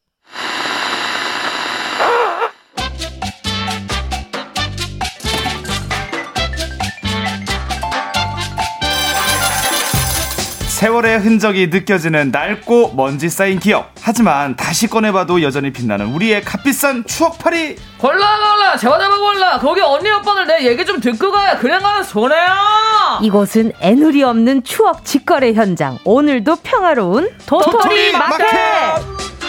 Speaker 5: 세월의 흔적이 느껴지는 낡고 먼지 쌓인 기억. 하지만 다시 꺼내봐도 여전히 빛나는 우리의 값비싼 추억팔이.
Speaker 6: 골라 골라 제발 골라 거기 언니 오빠들 내 얘기 좀 듣고 가야 그냥 가면 손해야.
Speaker 1: 이곳은 애누리 없는 추억 직거래 현장. 오늘도 평화로운 도토리, 도토리 마켓. 마켓.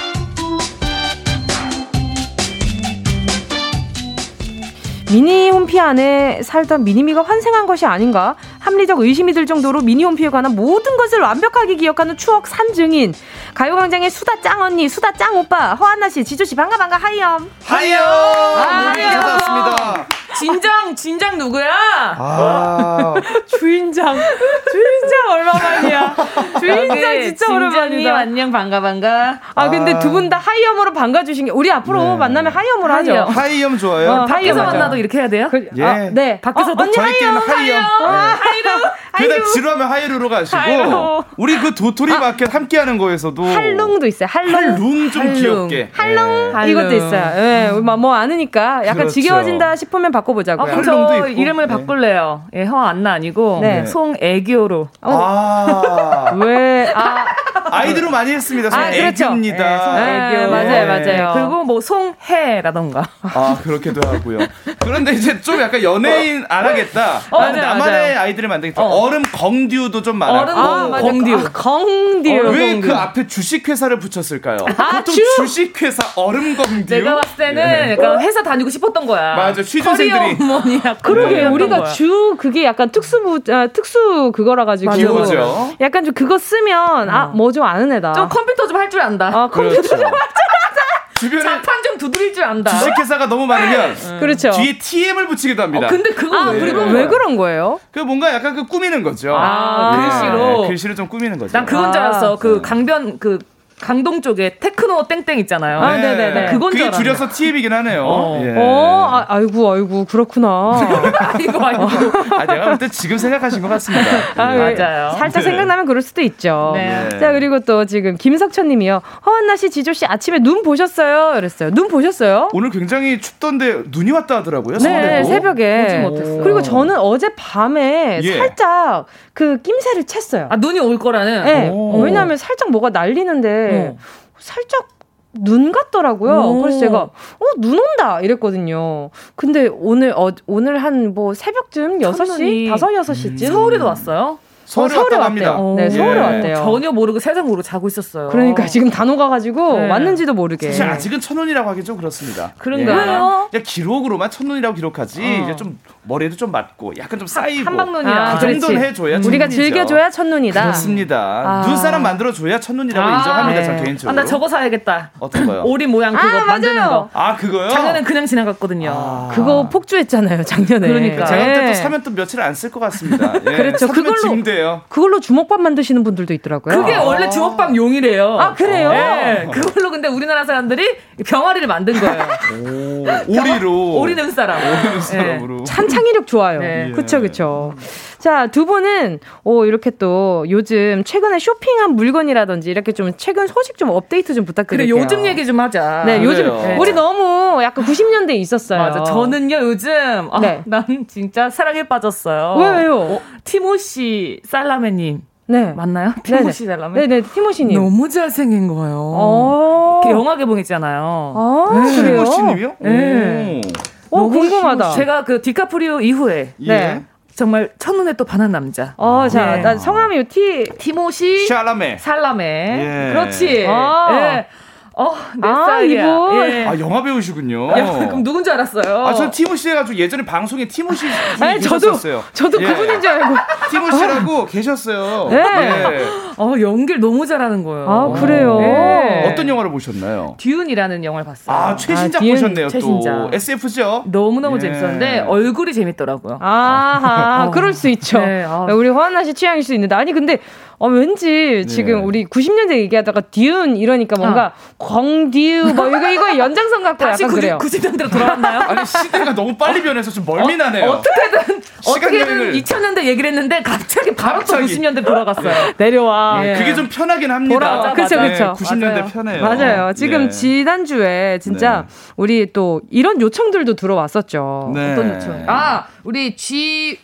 Speaker 1: 미니 홈피 안에 살던 미니미가 환생한 것이 아닌가 합리적 의심이 들 정도로 미니 홈피에 관한 모든 것을 완벽하게 기억하는 추억 산증인. 가요광장의 수다 짱 언니 수다 짱 오빠 허한나 씨 지조 씨 반가 반가 하이엄
Speaker 5: 하이엄 아, 하이엄 반갑습니다
Speaker 6: 진장 진장 누구야?
Speaker 1: 아. 주인장 주인장 얼마만이야? 주인장 진짜 오랜만이다.
Speaker 6: 안녕 반가 반가.
Speaker 1: 아 근데 아. 두분 다 하이엄으로 반가 주신 게 우리 앞으로 네. 만나면 하이엄으로 하이엄.
Speaker 5: 하죠. 하이엄 좋아요. 어,
Speaker 6: 밖에서 만나도 이렇게 해야 돼요? 그,
Speaker 5: 예. 아,
Speaker 1: 네.
Speaker 6: 밖에서도
Speaker 1: 어, 언니 하이엄 하이엄. 아,
Speaker 5: 하이루. 그다 지루하면 하이루로 가시고 하이루. 우리 그 도토리 아. 마켓 함께하는 거에서도
Speaker 1: 할룽도 있어요. 할룽.
Speaker 5: 할룽 좀 할룽. 귀엽게.
Speaker 1: 할룽 네. 이것도 있어요. 예, 네. 뭐, 뭐 아느니까 약간 그렇죠. 지겨워진다 싶으면 바꿔. 바꿔보자고요.
Speaker 6: 아, 저 이름을 네. 바꿀래요. 예, 허 안나 아니고 네. 송애교로.
Speaker 5: 어. 아.
Speaker 1: 왜? 아.
Speaker 5: 아이들로 많이 했습니다. 송애교입니다. 아,
Speaker 1: 그렇죠. 네, 네, 맞아요, 맞아요.
Speaker 6: 그리고 뭐 송해라던가.
Speaker 5: 아, 그렇게도 하고요. 그런데 이제 좀 약간 연예인 안 하겠다. 어, 맞아요, 나만의 맞아요. 아이들을 만들겠다. 어. 름 건듀도 좀 많았고. 얼음
Speaker 1: 아, 건듀. 아, 건듀.
Speaker 5: 왜그 앞에 주식회사를 붙였을까요? 아, 보통 주? 식회사 얼음 건듀.
Speaker 6: 내가 봤을 때는 네. 약간 회사 다니고 싶었던 거야.
Speaker 5: 맞아, 취준생들이.
Speaker 6: 어머니야.
Speaker 1: 그러게 우리가 거야. 주 그게 약간 특수부 아, 특수 그거라 가지고
Speaker 5: 기호죠.
Speaker 1: 약간 좀 그거 쓰면 아 뭐 좀 아는 애다.
Speaker 6: 좀 컴퓨터 좀 할 줄 안다.
Speaker 1: 아 컴퓨터 그렇죠. 좀할 줄 안다.
Speaker 5: 주변에
Speaker 6: 자판 좀 두드릴 줄 안다.
Speaker 5: 주식회사가 너무 많으면
Speaker 1: 그렇죠.
Speaker 5: 뒤에 TM을 붙이기도 합니다.
Speaker 6: 어, 근데 그거 아,
Speaker 1: 왜, 왜 그런 거예요?
Speaker 5: 그 뭔가 약간 그 꾸미는 거죠.
Speaker 6: 아, 네. 글씨로
Speaker 5: 글씨로 좀 꾸미는 거죠.
Speaker 6: 난 그건 줄 알았어. 그 강변 그 강동 쪽에 테크노 땡땡 있잖아요.
Speaker 1: 아, 네, 네, 네.
Speaker 5: 그건 그게 줄여서 TM이긴 하네요.
Speaker 1: 어, 예. 어 아, 아이고, 아이고, 그렇구나.
Speaker 6: 아이고, 아이고.
Speaker 5: 아, 내가 볼때 지금 생각하신 것 같습니다.
Speaker 6: 아, 네. 맞아요.
Speaker 1: 살짝 네. 생각나면 그럴 수도 있죠. 네. 자, 그리고 또 지금 김석천 님이요. 허한나 씨, 지조 씨 아침에 눈 보셨어요? 그랬어요. 눈 보셨어요?
Speaker 5: 오늘 굉장히 춥던데 눈이 왔다 하더라고요.
Speaker 1: 네, 새벽에. 그리고 저는 어제 밤에 예. 살짝 그 낌새를 챘어요.
Speaker 6: 아, 눈이 올 거라는?
Speaker 1: 네. 왜냐하면 살짝 뭐가 날리는데 어. 살짝 눈 같더라고요. 오. 그래서 제가 어 눈 온다 이랬거든요. 근데 오늘 어 오늘 한 뭐 새벽쯤 6시, 5, 6시쯤
Speaker 6: 음. 서울에도 왔어요.
Speaker 5: 서울에, 서울에 왔대요.
Speaker 1: 네, 서울에 예. 왔대요.
Speaker 6: 전혀 모르고 세상 모르고 자고 있었어요.
Speaker 1: 그러니까 지금 단어 가가지고 네. 왔는지도 모르게.
Speaker 5: 사실 아직은 천원이라고 하기 좀 그렇습니다.
Speaker 6: 그런가요?
Speaker 5: 예. 기록으로만 천원이라고 기록하지 어. 이제 좀 머리에도 좀 맞고 약간 좀 쌓이고
Speaker 6: 한방눈이라
Speaker 5: 아, 그 정도는 해줘야
Speaker 1: 음. 우리가 즐겨줘야 첫눈이다.
Speaker 5: 그렇습니다. 아. 눈사람 만들어줘야 첫눈이라고 아. 인정합니다. 네. 저 개인적으로.
Speaker 6: 아, 나 저거 사야겠다.
Speaker 5: 어떤 거요?
Speaker 6: 오리 모양 그거 아, 만드는 거.
Speaker 5: 아 그거요?
Speaker 6: 작년엔 그냥 지나갔거든요. 아.
Speaker 1: 그거 폭주했잖아요 작년에.
Speaker 6: 그러니까.
Speaker 5: 제가 그때 또 사면 또 며칠 안 쓸 것 같습니다.
Speaker 1: 예, 그렇죠. 그걸로
Speaker 5: 문 제예요.
Speaker 1: 그걸로 주먹밥 만드시는 분들도 있더라고요.
Speaker 6: 그게 아. 원래 주먹밥 용이래요.
Speaker 1: 아 그래요? 네.
Speaker 6: 그걸로 근데 우리나라 사람들이 병아리를 만든 거예요.
Speaker 5: 오, 오리로.
Speaker 6: 오리 눈사람.
Speaker 5: 오리 눈사람으로.
Speaker 1: 네. 참 창의력 좋아요. 네. 그쵸 그쵸. 자, 두 분은 오 이렇게 또 요즘 최근에 쇼핑한 물건이라든지 이렇게 좀 최근 소식 좀 업데이트 좀 부탁드릴게요.
Speaker 6: 그래 요즘 얘기 좀 하자.
Speaker 1: 네, 요즘 네. 우리 너무 약간 90년대에 있었어요.
Speaker 6: 맞아. 저는요 요즘 아, 네. 난 진짜 사랑에 빠졌어요.
Speaker 1: 왜요?
Speaker 6: 어, 티모시 살라메 님. 네. 맞나요? 티모시 살라메?
Speaker 1: 네네, 티모시님.
Speaker 6: 너무 잘생긴 거예요. 어. 영화 개봉했잖아요.
Speaker 1: 아, 네.
Speaker 5: 티모시님이요?
Speaker 6: 네.
Speaker 1: 오, 궁금하다.
Speaker 6: 제가 그 디카프리오 이후에 예. 네. 정말 첫눈에 또 반한 남자.
Speaker 1: 어, 자, 네. 난 성함이 티
Speaker 6: 티모시
Speaker 5: 샬라메.
Speaker 6: 살라메. 예. 그렇지. 아. 예. 어, 내 아, 스타일이야.
Speaker 5: 이분. 예. 아, 영화 배우시군요.
Speaker 6: 야, 그럼 누군지 알았어요?
Speaker 5: 아, 전 티모시 해가지고 예전에 방송에 티모시 아니,
Speaker 1: 저도, 저도 예. 그분인 줄 알고.
Speaker 5: 티모시라고 계셨어요.
Speaker 1: 네. 네.
Speaker 6: 어, 연기를 너무 잘하는 거예요.
Speaker 1: 아, 그래요? 네.
Speaker 5: 어떤 영화를 보셨나요?
Speaker 6: 듀운이라는 영화를 봤어요.
Speaker 5: 아, 최신작 아, 보셨네요, 최신작. 또. SF죠?
Speaker 6: 너무너무 예. 재밌었는데, 얼굴이 재밌더라고요.
Speaker 1: 아하, 어. 그럴 수 있죠. 네, 아. 우리 허한나 씨 취향일 수 있는데. 아니, 근데 어, 왠지 지금 네. 우리 90년대 얘기하다가 듀운 이러니까 뭔가 어. 광듀 뭐 이거 이거 연장선 같고
Speaker 6: 다시
Speaker 1: 약간 90, 그래요.
Speaker 6: 90년대로 돌아왔나요?
Speaker 5: 아니 시대가 너무 빨리 변해서 좀 멀미나네요.
Speaker 6: 어, 떻게든 어떻게든 2000년대 얘기를 했는데 갑자기 바로 갑자기. 또 90년대 돌아갔어요.
Speaker 1: 내려와.
Speaker 5: 예. 그게 좀 편하긴 합니다.
Speaker 1: 돌아. 그렇죠, 그렇죠.
Speaker 5: 90년대 맞아요. 편해요.
Speaker 1: 맞아요. 지금 예. 지난주에 진짜 네. 우리 또 이런 요청들도 들어왔었죠.
Speaker 6: 네. 어떤 요청? 아, 우리 GMOVER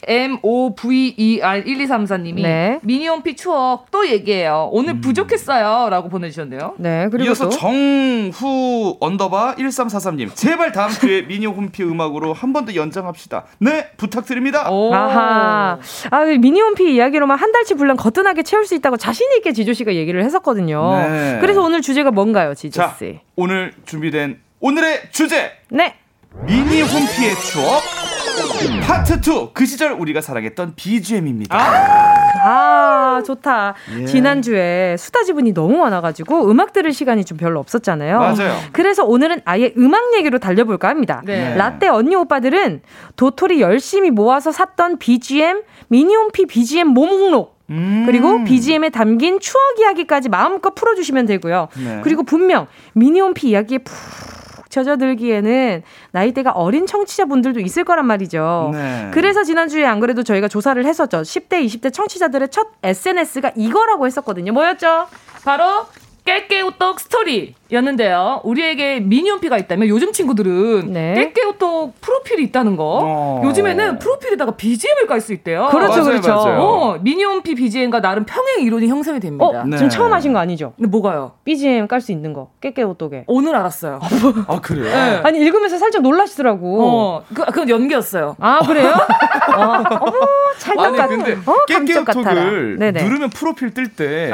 Speaker 6: 1234님이 네. 미니홈피 추억 또 얘기해요. 오늘 음. 부족했어요. 라고 보내주셨네요.
Speaker 1: 네.
Speaker 5: 그리고 이어서 또? 정후 언더바 1343님. 제발 다음 주에 미니홈피 음악으로 한 번 더 연장합시다. 네, 부탁드립니다.
Speaker 1: 오. 아하. 아, 그 미니홈피 이야기로만 한 달치 분량 거뜬하게 채울 수 있다고 자신있게 지조씨가 얘기를 했었거든요. 네. 그래서 오늘 주제가 뭔가요, 지조씨? 자,
Speaker 5: 오늘 준비된 오늘의 주제.
Speaker 1: 네.
Speaker 5: 미니 홈피의 추억 파트 2. 그 시절 우리가 사랑했던 BGM입니다.
Speaker 1: 아, 아 좋다. 예. 지난주에 수다 지분이 너무 많아가지고 음악 들을 시간이 좀 별로 없었잖아요.
Speaker 5: 맞아요.
Speaker 1: 그래서 오늘은 아예 음악 얘기로 달려볼까 합니다. 네. 라떼 언니 오빠들은 도토리 열심히 모아서 샀던 BGM, 미니홈피 BGM 모목록 음. 그리고 BGM에 담긴 추억 이야기까지 마음껏 풀어주시면 되고요. 네. 그리고 분명 미니홈피 이야기에 푹 젖어들기에는 나이대가 어린 청취자분들도 있을 거란 말이죠. 네. 그래서 지난주에 안 그래도 저희가 조사를 했었죠. 10대, 20대 청취자들의 첫 SNS가 이거라고 했었거든요. 뭐였죠? 바로 깨깨우떡 스토리였는데요. 우리에게 미니홈피가 있다면 요즘 친구들은 네. 깨깨우떡 프로필이 있다는 거. 어. 요즘에는 프로필에다가 BGM을 깔 수 있대요. 그렇죠, 맞아요, 그렇죠.
Speaker 5: 맞아요.
Speaker 6: 어, 미니홈피 BGM과 나름 평행 이론이 형성이 됩니다.
Speaker 1: 어, 네. 지금 처음 하신 거 아니죠?
Speaker 6: 근데 뭐가요?
Speaker 1: BGM 깔 수 있는 거. 깨깨우떡에.
Speaker 6: 오늘 알았어요.
Speaker 5: 아, 그래요?
Speaker 1: 네. 아니, 읽으면서 살짝 놀라시더라고.
Speaker 6: 어, 그, 그건 연기였어요.
Speaker 1: 아, 그래요? 어, 찰떡.
Speaker 5: 근데 어, 깨깨우떡을 누르면 프로필 뜰 때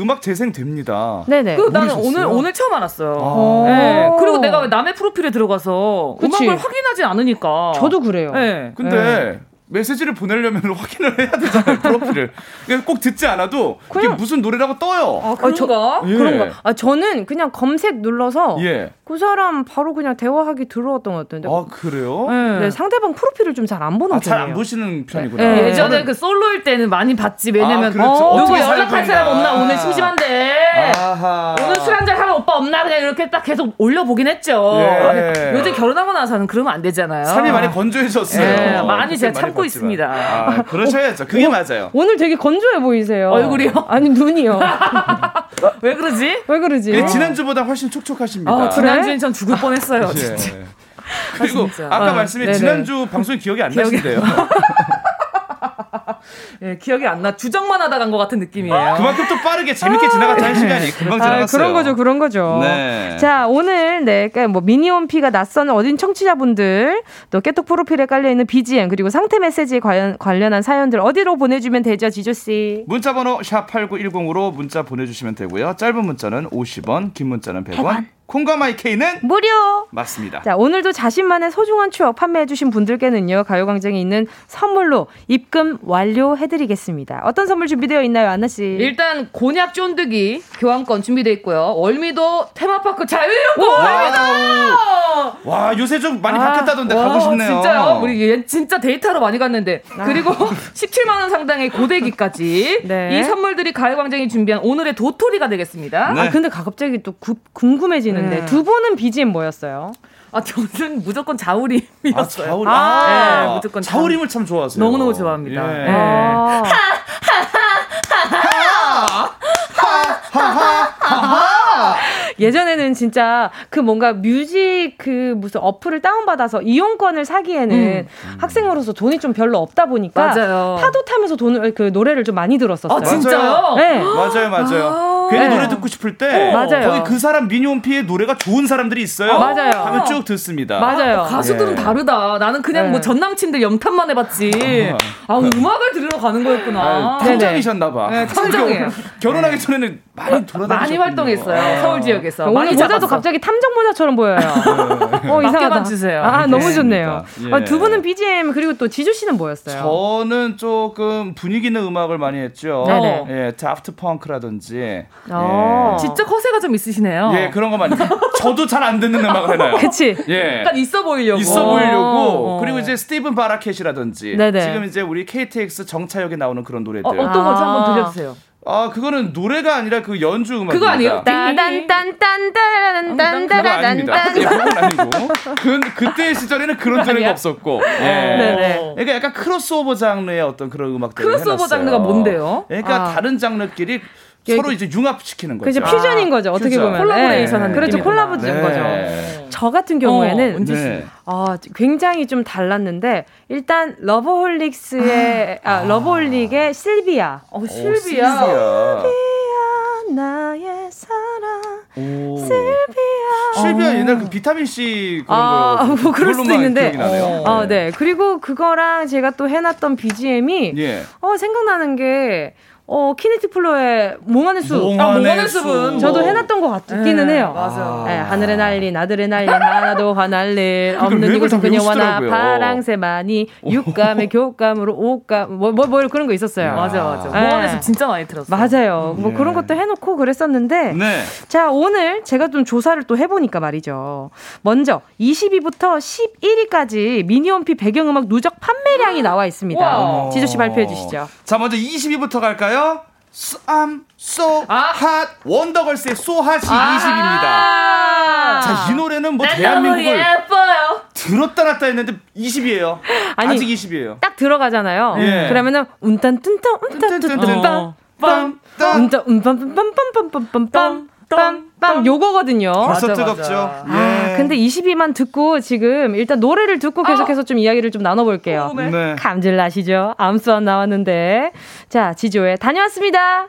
Speaker 5: 음악 재생됩니다.
Speaker 1: 네네.
Speaker 6: 그 나는 오늘 오늘 처음 알았어요. 아. 네. 그리고 내가 왜 남의 프로필에 들어가서 그치. 음악을 확인하지 않으니까.
Speaker 1: 저도 그래요.
Speaker 6: 네.
Speaker 5: 근데 네. 메시지를 보내려면 확인을 해야 되잖아요, 프로필을. 그러니까 꼭 듣지 않아도 그게 무슨 노래라고 떠요.
Speaker 6: 아, 그런가?
Speaker 1: 예. 그런가? 아, 저는 그냥 검색 눌러서 예. 그 사람 바로 그냥 대화하기 들어왔던 것 같은데.
Speaker 5: 아, 그래요?
Speaker 1: 네. 네 상대방 프로필을 좀 잘 안 보는 아,
Speaker 5: 편이에요. 잘 안 보시는 편이구나.
Speaker 6: 네. 네. 예전에 저는... 그 솔로일 때는 많이 봤지. 왜냐면 아, 그렇죠. 어, 누구 연락할 사람 없나? 오늘 심심한데. 아하. 오늘 술 한잔 하면 오빠 없나? 그냥 이렇게 딱 계속 올려보긴 했죠. 예. 요즘 결혼하고 나서는 그러면 안 되잖아요.
Speaker 5: 삶이 많이 건조해졌어요. 예.
Speaker 6: 많이 제가 참고 있습니다.
Speaker 5: 아, 그러셔야죠. 그게 오, 맞아요.
Speaker 1: 오늘 되게 건조해 보이세요.
Speaker 6: 얼굴이요?
Speaker 1: 아니 눈이요.
Speaker 6: 왜 그러지?
Speaker 1: 왜 그러지?
Speaker 5: 지난주보다 훨씬 촉촉하십니다.
Speaker 6: 아, 지난주엔 전 죽을 뻔했어요. 예. 진짜.
Speaker 5: 그리고 아, 까 말씀해 지난주 방송이 기억이 안 기억이... 나신대요.
Speaker 6: 예, 기억이 안 나. 주정만 하다 간 것 같은 느낌이에요.
Speaker 5: 그만큼 또 빠르게 재밌게 지나갔다는 시간이 금방 지나갔어요. 아,
Speaker 1: 그런 거죠, 그런 거죠. 네. 자, 오늘 네, 그러니까 뭐 미니홈피가 낯선 어린 청취자분들 또 깨톡 프로필에 깔려 있는 BGM 그리고 상태 메시지에 관련, 관련한 사연들 어디로 보내주면 되죠, 지조 씨?
Speaker 5: 문자번호 샵 #8910으로 문자 보내주시면 되고요. 짧은 문자는 50원, 긴 문자는 100원. 100원. 콩과 마이케이는
Speaker 1: 무료.
Speaker 5: 맞습니다.
Speaker 1: 자, 오늘도 자신만의 소중한 추억 판매해 주신 분들께는요. 가요 광장에 있는 선물로 입금 완료해 드리겠습니다. 어떤 선물 준비되어 있나요, 안나 씨?
Speaker 6: 일단 곤약 쫀득이 교환권 준비되어 있고요. 월미도 테마파크 자유이용권 월미도!
Speaker 5: 와, 요새 좀 많이 아, 바뀌었다던데 와, 가고 싶네요.
Speaker 6: 진짜요? 우리 진짜 데이터로 많이 갔는데. 아. 그리고 17만 원 상당의 고데기까지 네. 이 선물들이 가요 광장이 준비한 오늘의 도토리가 되겠습니다.
Speaker 1: 네. 아, 근데 갑자기 또 구, 궁금해지는 보는데 네. 두 분은 BGM 뭐였어요?
Speaker 6: 아 저는 무조건 자우림이었어요. 아,
Speaker 5: 자우림. 아, 네, 무조건 자우림을 참 좋아하세요.
Speaker 6: 너무 너무 좋아합니다. 예. 네. 아.
Speaker 1: 예전에는 진짜 그 뭔가 뮤직 그 무슨 어플을 다운받아서 이용권을 사기에는 음. 학생으로서 돈이 좀 별로 없다 보니까 맞아요. 파도 타면서 돈을 그 노래를 좀 많이 들었었어요. 아,
Speaker 6: 진짜요?
Speaker 5: 네. 맞아요, 맞아요. 아~ 괜히 네. 노래 듣고 싶을 때 어, 맞아요. 거기 그 사람 미니홈피에 노래가 좋은 사람들이 있어요. 아, 맞아요. 하면 쭉 듣습니다.
Speaker 1: 맞아요.
Speaker 6: 아, 가수들은 네. 다르다. 나는 그냥 뭐 네. 뭐 전 남친들 염탐만 해봤지. 아, 음악을 들으러 가는 거였구나.
Speaker 5: 탐정이셨나 봐.
Speaker 6: 네, 탐정이에요.
Speaker 5: 결혼하기 전에는 많이 돌아다니셨
Speaker 6: 많이 활동했어요. 서울 지역 에서.
Speaker 1: 오늘 모자도 갑자기 탐정 모자처럼 보여요. 네. 어, 이상하다.
Speaker 6: 주세요.
Speaker 1: 아, 너무 좋네요. 예. 아, 두 분은 BGM 그리고 또 지조 씨는 뭐였어요?
Speaker 5: 저는 조금 분위기 있는 음악을 많이 했죠. 네네. 예, 다프트 펑크라든지. 어.
Speaker 6: 예. 진짜 허세가 좀 있으시네요.
Speaker 5: 예, 그런 거 많이. 저도 잘 안 듣는 음악을 해놔요.
Speaker 1: 그치.
Speaker 5: 예.
Speaker 6: 약간 있어 보이려고.
Speaker 5: 있어 보이려고. 어. 그리고 이제 스티븐 바라켓이라든지. 네네. 지금 이제 우리 KTX 정차역에 나오는 그런 노래들. 어,
Speaker 6: 어떤 거지 한번 들려주세요.
Speaker 5: 아 그거는 노래가 아니라 그 연주 음악
Speaker 6: 그거 아니에요?
Speaker 1: 딴딴딴딴딴딴딴딴딴
Speaker 5: 예, 그건 아니고 그 그때 시절에는 그런 노래가 없었고 예. 네네. 그러니까 약간 크로스오버 장르의 어떤 그런 음악들
Speaker 6: 크로스오버 장르가 뭔데요?
Speaker 5: 그러니까 아. 다른 장르끼리 서로 이제 융합시키는 거죠.
Speaker 1: 그죠 퓨전인 거죠. 아, 어떻게 보면
Speaker 6: 콜라보레이션
Speaker 1: 네. 그렇죠. 콜라보인 네. 거죠. 저 같은 경우에는 어, 네. 어, 굉장히 좀 달랐는데 일단 러브홀릭스의 아, 아, 러브홀릭의 실비아.
Speaker 6: 어, 실비아.
Speaker 1: 실비아 나의 사랑. 오. 실비아.
Speaker 5: 실비아 옛날 그 비타민 C 그런 아, 거. 뭐 그럴 수도 있는데. 어,
Speaker 1: 어, 네. 그리고 그거랑 제가 또 해놨던 BGM이 예. 어 생각나는 게 어, 키네틱 플로우의 몽환의 숲.
Speaker 6: 몽환의, 아, 몽환의 숲은
Speaker 1: 저도 뭐. 해놨던 것 같기는 네, 해요.
Speaker 6: 맞아요.
Speaker 1: 네, 하늘에 날린, 아드레날린, 하나도 화날 일, 없는 이곳은 그녀와 나, 파랑새만이, 육감의 교감으로 오감, 뭐, 뭐, 뭐, 그런 거 있었어요.
Speaker 6: 맞아, 맞아. 네. 몽환의 숲 진짜 많이 들었어요.
Speaker 1: 맞아요. 뭐 네. 그런 것도 해놓고 그랬었는데. 네. 자, 오늘 제가 좀 조사를 또 해보니까 말이죠. 먼저, 20위부터 11위까지 미니홈피 배경음악 누적 판매량이 나와 있습니다. 지조씨 발표해 주시죠.
Speaker 5: 자, 먼저 20위부터 갈까요? 볼까요? I'm so 아. hot. 원더걸스의 so hot이 아. 20입니다. 자, 이 노래는 뭐 대한민국을
Speaker 6: 예뻐요.
Speaker 5: 들었다 놨다 했는데 20이에요. 아니, 아직 20이에요.
Speaker 1: 딱 들어가잖아요. 예. 그러면은 운딴 뜬딴 운딴 뜬딴 빰 운딴 운빰 빰빰빰빰빰빰 빰빰 요거거든요.
Speaker 5: 벌써 맞아, 뜨겁죠.
Speaker 1: 맞아. 아, 예. 근데 22만 듣고 지금 일단 노래를 듣고 아. 계속해서 좀 이야기를 좀 나눠볼게요. 네. 네. 감질 나시죠? 암수안 나왔는데. 자, 지조에 다녀왔습니다.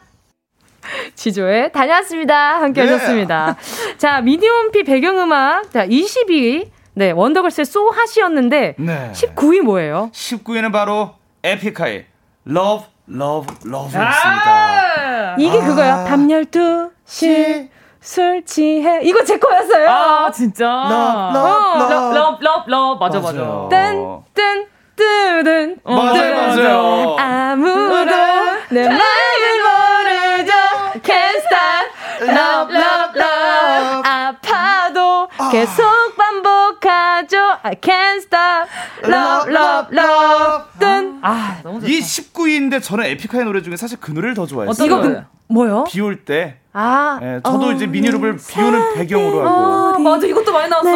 Speaker 1: 지조에 다녀왔습니다. 함께 네. 하셨습니다. 자, 미디홈피 배경음악. 자, 22. 네, 원더걸스의 소핫이었는데 네. 19위 뭐예요?
Speaker 5: 19위는 바로 에픽하이 Love, Love, Love였습니다. 아~
Speaker 1: 이게 아~ 그거야. 밤 12시 술 취해. 이거 제 거였어요.
Speaker 6: 아 진짜. 러러러러러. 맞아 맞아.
Speaker 1: 뜬뜬 뜨든
Speaker 5: 맞아요 맞아요.
Speaker 1: 아무도 내 마음을 모르죠. Can't stop. love love love. 아파도 계속 반복하죠. I can't stop. love love love
Speaker 5: 너무 좋다. 이 19위인데 저는 에픽하의 노래 중에 사실 그 노래를 더 좋아했어요.
Speaker 1: 이거 그, 뭐요?
Speaker 5: 비올 때. 아, 네, 저도 어, 이제 미니룹을 비 오는 배경으로 하고.
Speaker 6: 아, 맞아, 이것도 많이 나왔어.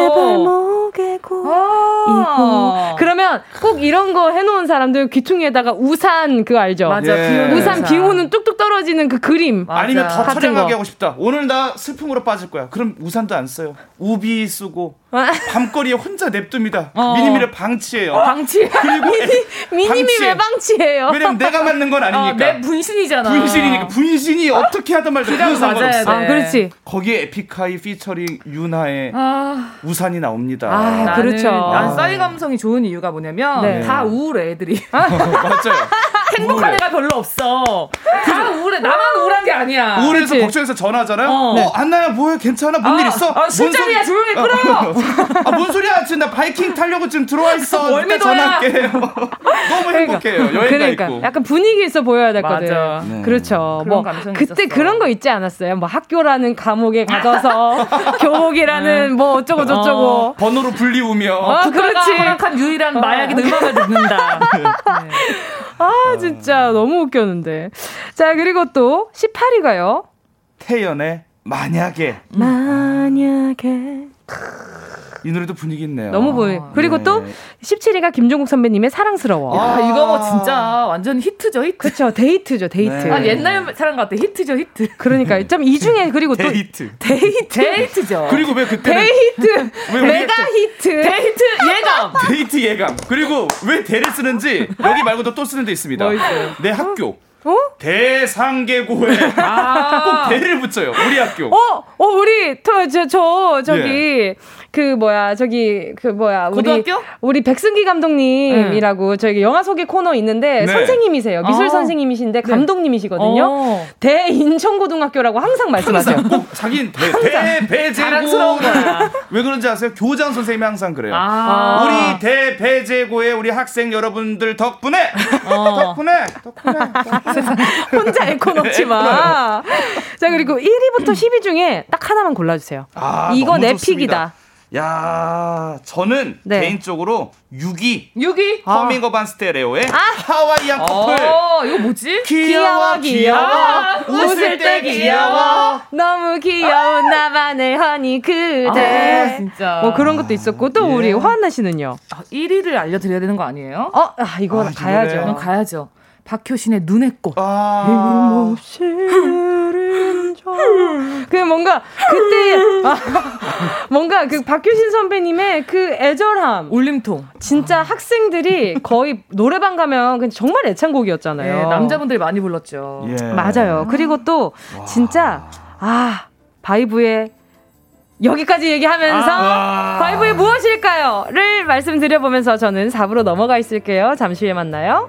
Speaker 1: 아~ 그러면 꼭 이런 거 해놓은 사람들 귀퉁이에다가 우산 그거 알죠?
Speaker 6: 맞아,
Speaker 1: 예. 우산 비 오는 뚝뚝 떨어지는 그 그림.
Speaker 5: 맞아. 아니면 더 처량하게 하고 싶다. 오늘 나 슬픔으로 빠질 거야. 그럼 우산도 안 써요. 우비 쓰고 밤거리에 혼자 냅둡니다. 어. 미니미를 방치해요.
Speaker 1: 어, 방치.
Speaker 5: 그리고
Speaker 1: 미니, 미왜 방치해요?
Speaker 5: 왜냐면 내가 맞는 건 아니니까. 어,
Speaker 6: 내 분신이잖아.
Speaker 5: 분신이니까 분신이 어떻게 하든 말든 그 상관없어.
Speaker 1: 아, 그렇지.
Speaker 5: 거기에 에픽하이 피처링 유나의 아. 우산이 나옵니다.
Speaker 1: 아, 나는, 그렇죠.
Speaker 6: 난 싸이 감성이 좋은 이유가 뭐냐면 네. 다 우울해 애들이.
Speaker 5: 맞아요.
Speaker 6: 행복한 애가 별로 없어. 다 우울해 우울해. 나만 우울한 게 아니야.
Speaker 5: 우울해서 그치? 걱정해서 전화하잖아요. 어, 어 안나야 뭐해? 괜찮아? 뭔일 아, 있어?
Speaker 6: 아, 술자리야 조용히 끌어.
Speaker 5: 아, 뭔 소리야? 지금 나 바이킹 타려고 지금 들어와 있어. 월미 전화할게. 너무 그러니까, 행복해요. 여행가 그러니까. 있고.
Speaker 1: 약간 분위기 있어 보여야. 맞아. 네. 그렇죠. 뭐 그때 있었어. 그런 거 있지 않았어요? 뭐 학교라는 감옥에 가둬서 교복이라는 뭐 어쩌고 저쩌고 어,
Speaker 5: 번호로 불리우며.
Speaker 6: 어, 그렇지. 허락한 유일한 마약이 음악을 듣는다. 네.
Speaker 1: 아 진짜 너무 웃겼는데. 자 그리고 또 18위가요.
Speaker 5: 태연의 만약에.
Speaker 1: 만약에.
Speaker 5: 이 노래도 분위기 있네요.
Speaker 1: 너무 보이. 그리고 네. 또 17위가 김종국 선배님의 사랑스러워.
Speaker 6: 야, 아, 이거 뭐 진짜 완전 히트죠, 히트.
Speaker 1: 그렇죠. 대히트죠, 대히트. 네.
Speaker 6: 아, 옛날 사랑 같아. 히트죠, 히트.
Speaker 1: 그러니까 좀 이 중에 그리고 또
Speaker 5: 대히트.
Speaker 1: 대히트.
Speaker 6: 대히트죠.
Speaker 5: 그리고 왜 그때
Speaker 1: 대히트. 메가 히트.
Speaker 6: 대히트 예감.
Speaker 5: 대히트 예감. 그리고 왜 대를 쓰는지 여기 말고도 또 쓰는 데 있습니다. 뭐 내 학교. 어? 대상계고에 아~ 꼭 대를 붙여요. 우리 학교.
Speaker 1: 어, 어 우리 저, 저, 저 저 기 예. 그 뭐야 저기 그 뭐야
Speaker 6: 고등학교?
Speaker 1: 우리 우리 백승기 감독님이라고 네. 저기 영화 소개 코너 있는데 네. 선생님이세요. 미술 아. 선생님이신데 네. 감독님이시거든요. 어. 대인천고등학교라고 항상 말씀하세요.
Speaker 5: 항상 꼭 자기는 대, 대배제고 왜 그런지 아세요? 교장 선생님이 항상 그래요. 아. 우리 대배제고의 우리 학생 여러분들 덕분에 어. 덕분에 덕분에, 덕분에.
Speaker 1: 혼자 에코 넣지 마. 자 그리고 1위부터 10위 중에 딱 하나만 골라주세요. 아, 이거 내 픽이다.
Speaker 5: 야, 저는 네. 개인적으로 6위.
Speaker 6: 6위?
Speaker 5: 허밍 어 반 스테레오의 아. 하와이안 커플.
Speaker 6: 어, 이거 뭐지?
Speaker 5: 귀여워, 귀여워. 아, 웃을 때 귀여워.
Speaker 1: 너무 귀여운 나만의 허니 그대.
Speaker 6: 아, 진짜.
Speaker 1: 뭐 그런 것도 있었고, 또 예. 우리 화한나 씨는요?
Speaker 6: 아, 1위를 알려드려야 되는 거 아니에요?
Speaker 1: 어, 아, 이거 아, 가야죠.
Speaker 6: 가야죠. 박효신의 눈의 꽃. 아.
Speaker 1: 그 뭔가 그때 아, 뭔가 그 박효신 선배님의 그 애절함,
Speaker 6: 울림통.
Speaker 1: 진짜 학생들이 거의 노래방 가면 정말 애창곡이었잖아요. 네,
Speaker 6: 남자분들이 많이 불렀죠.
Speaker 1: 예. 맞아요. 그리고 또 진짜 아 바이브의 여기까지 얘기하면서 아~ 바이브의 무엇일까요?를 말씀드려보면서 저는 4부로 넘어가 있을게요. 잠시 후에 만나요.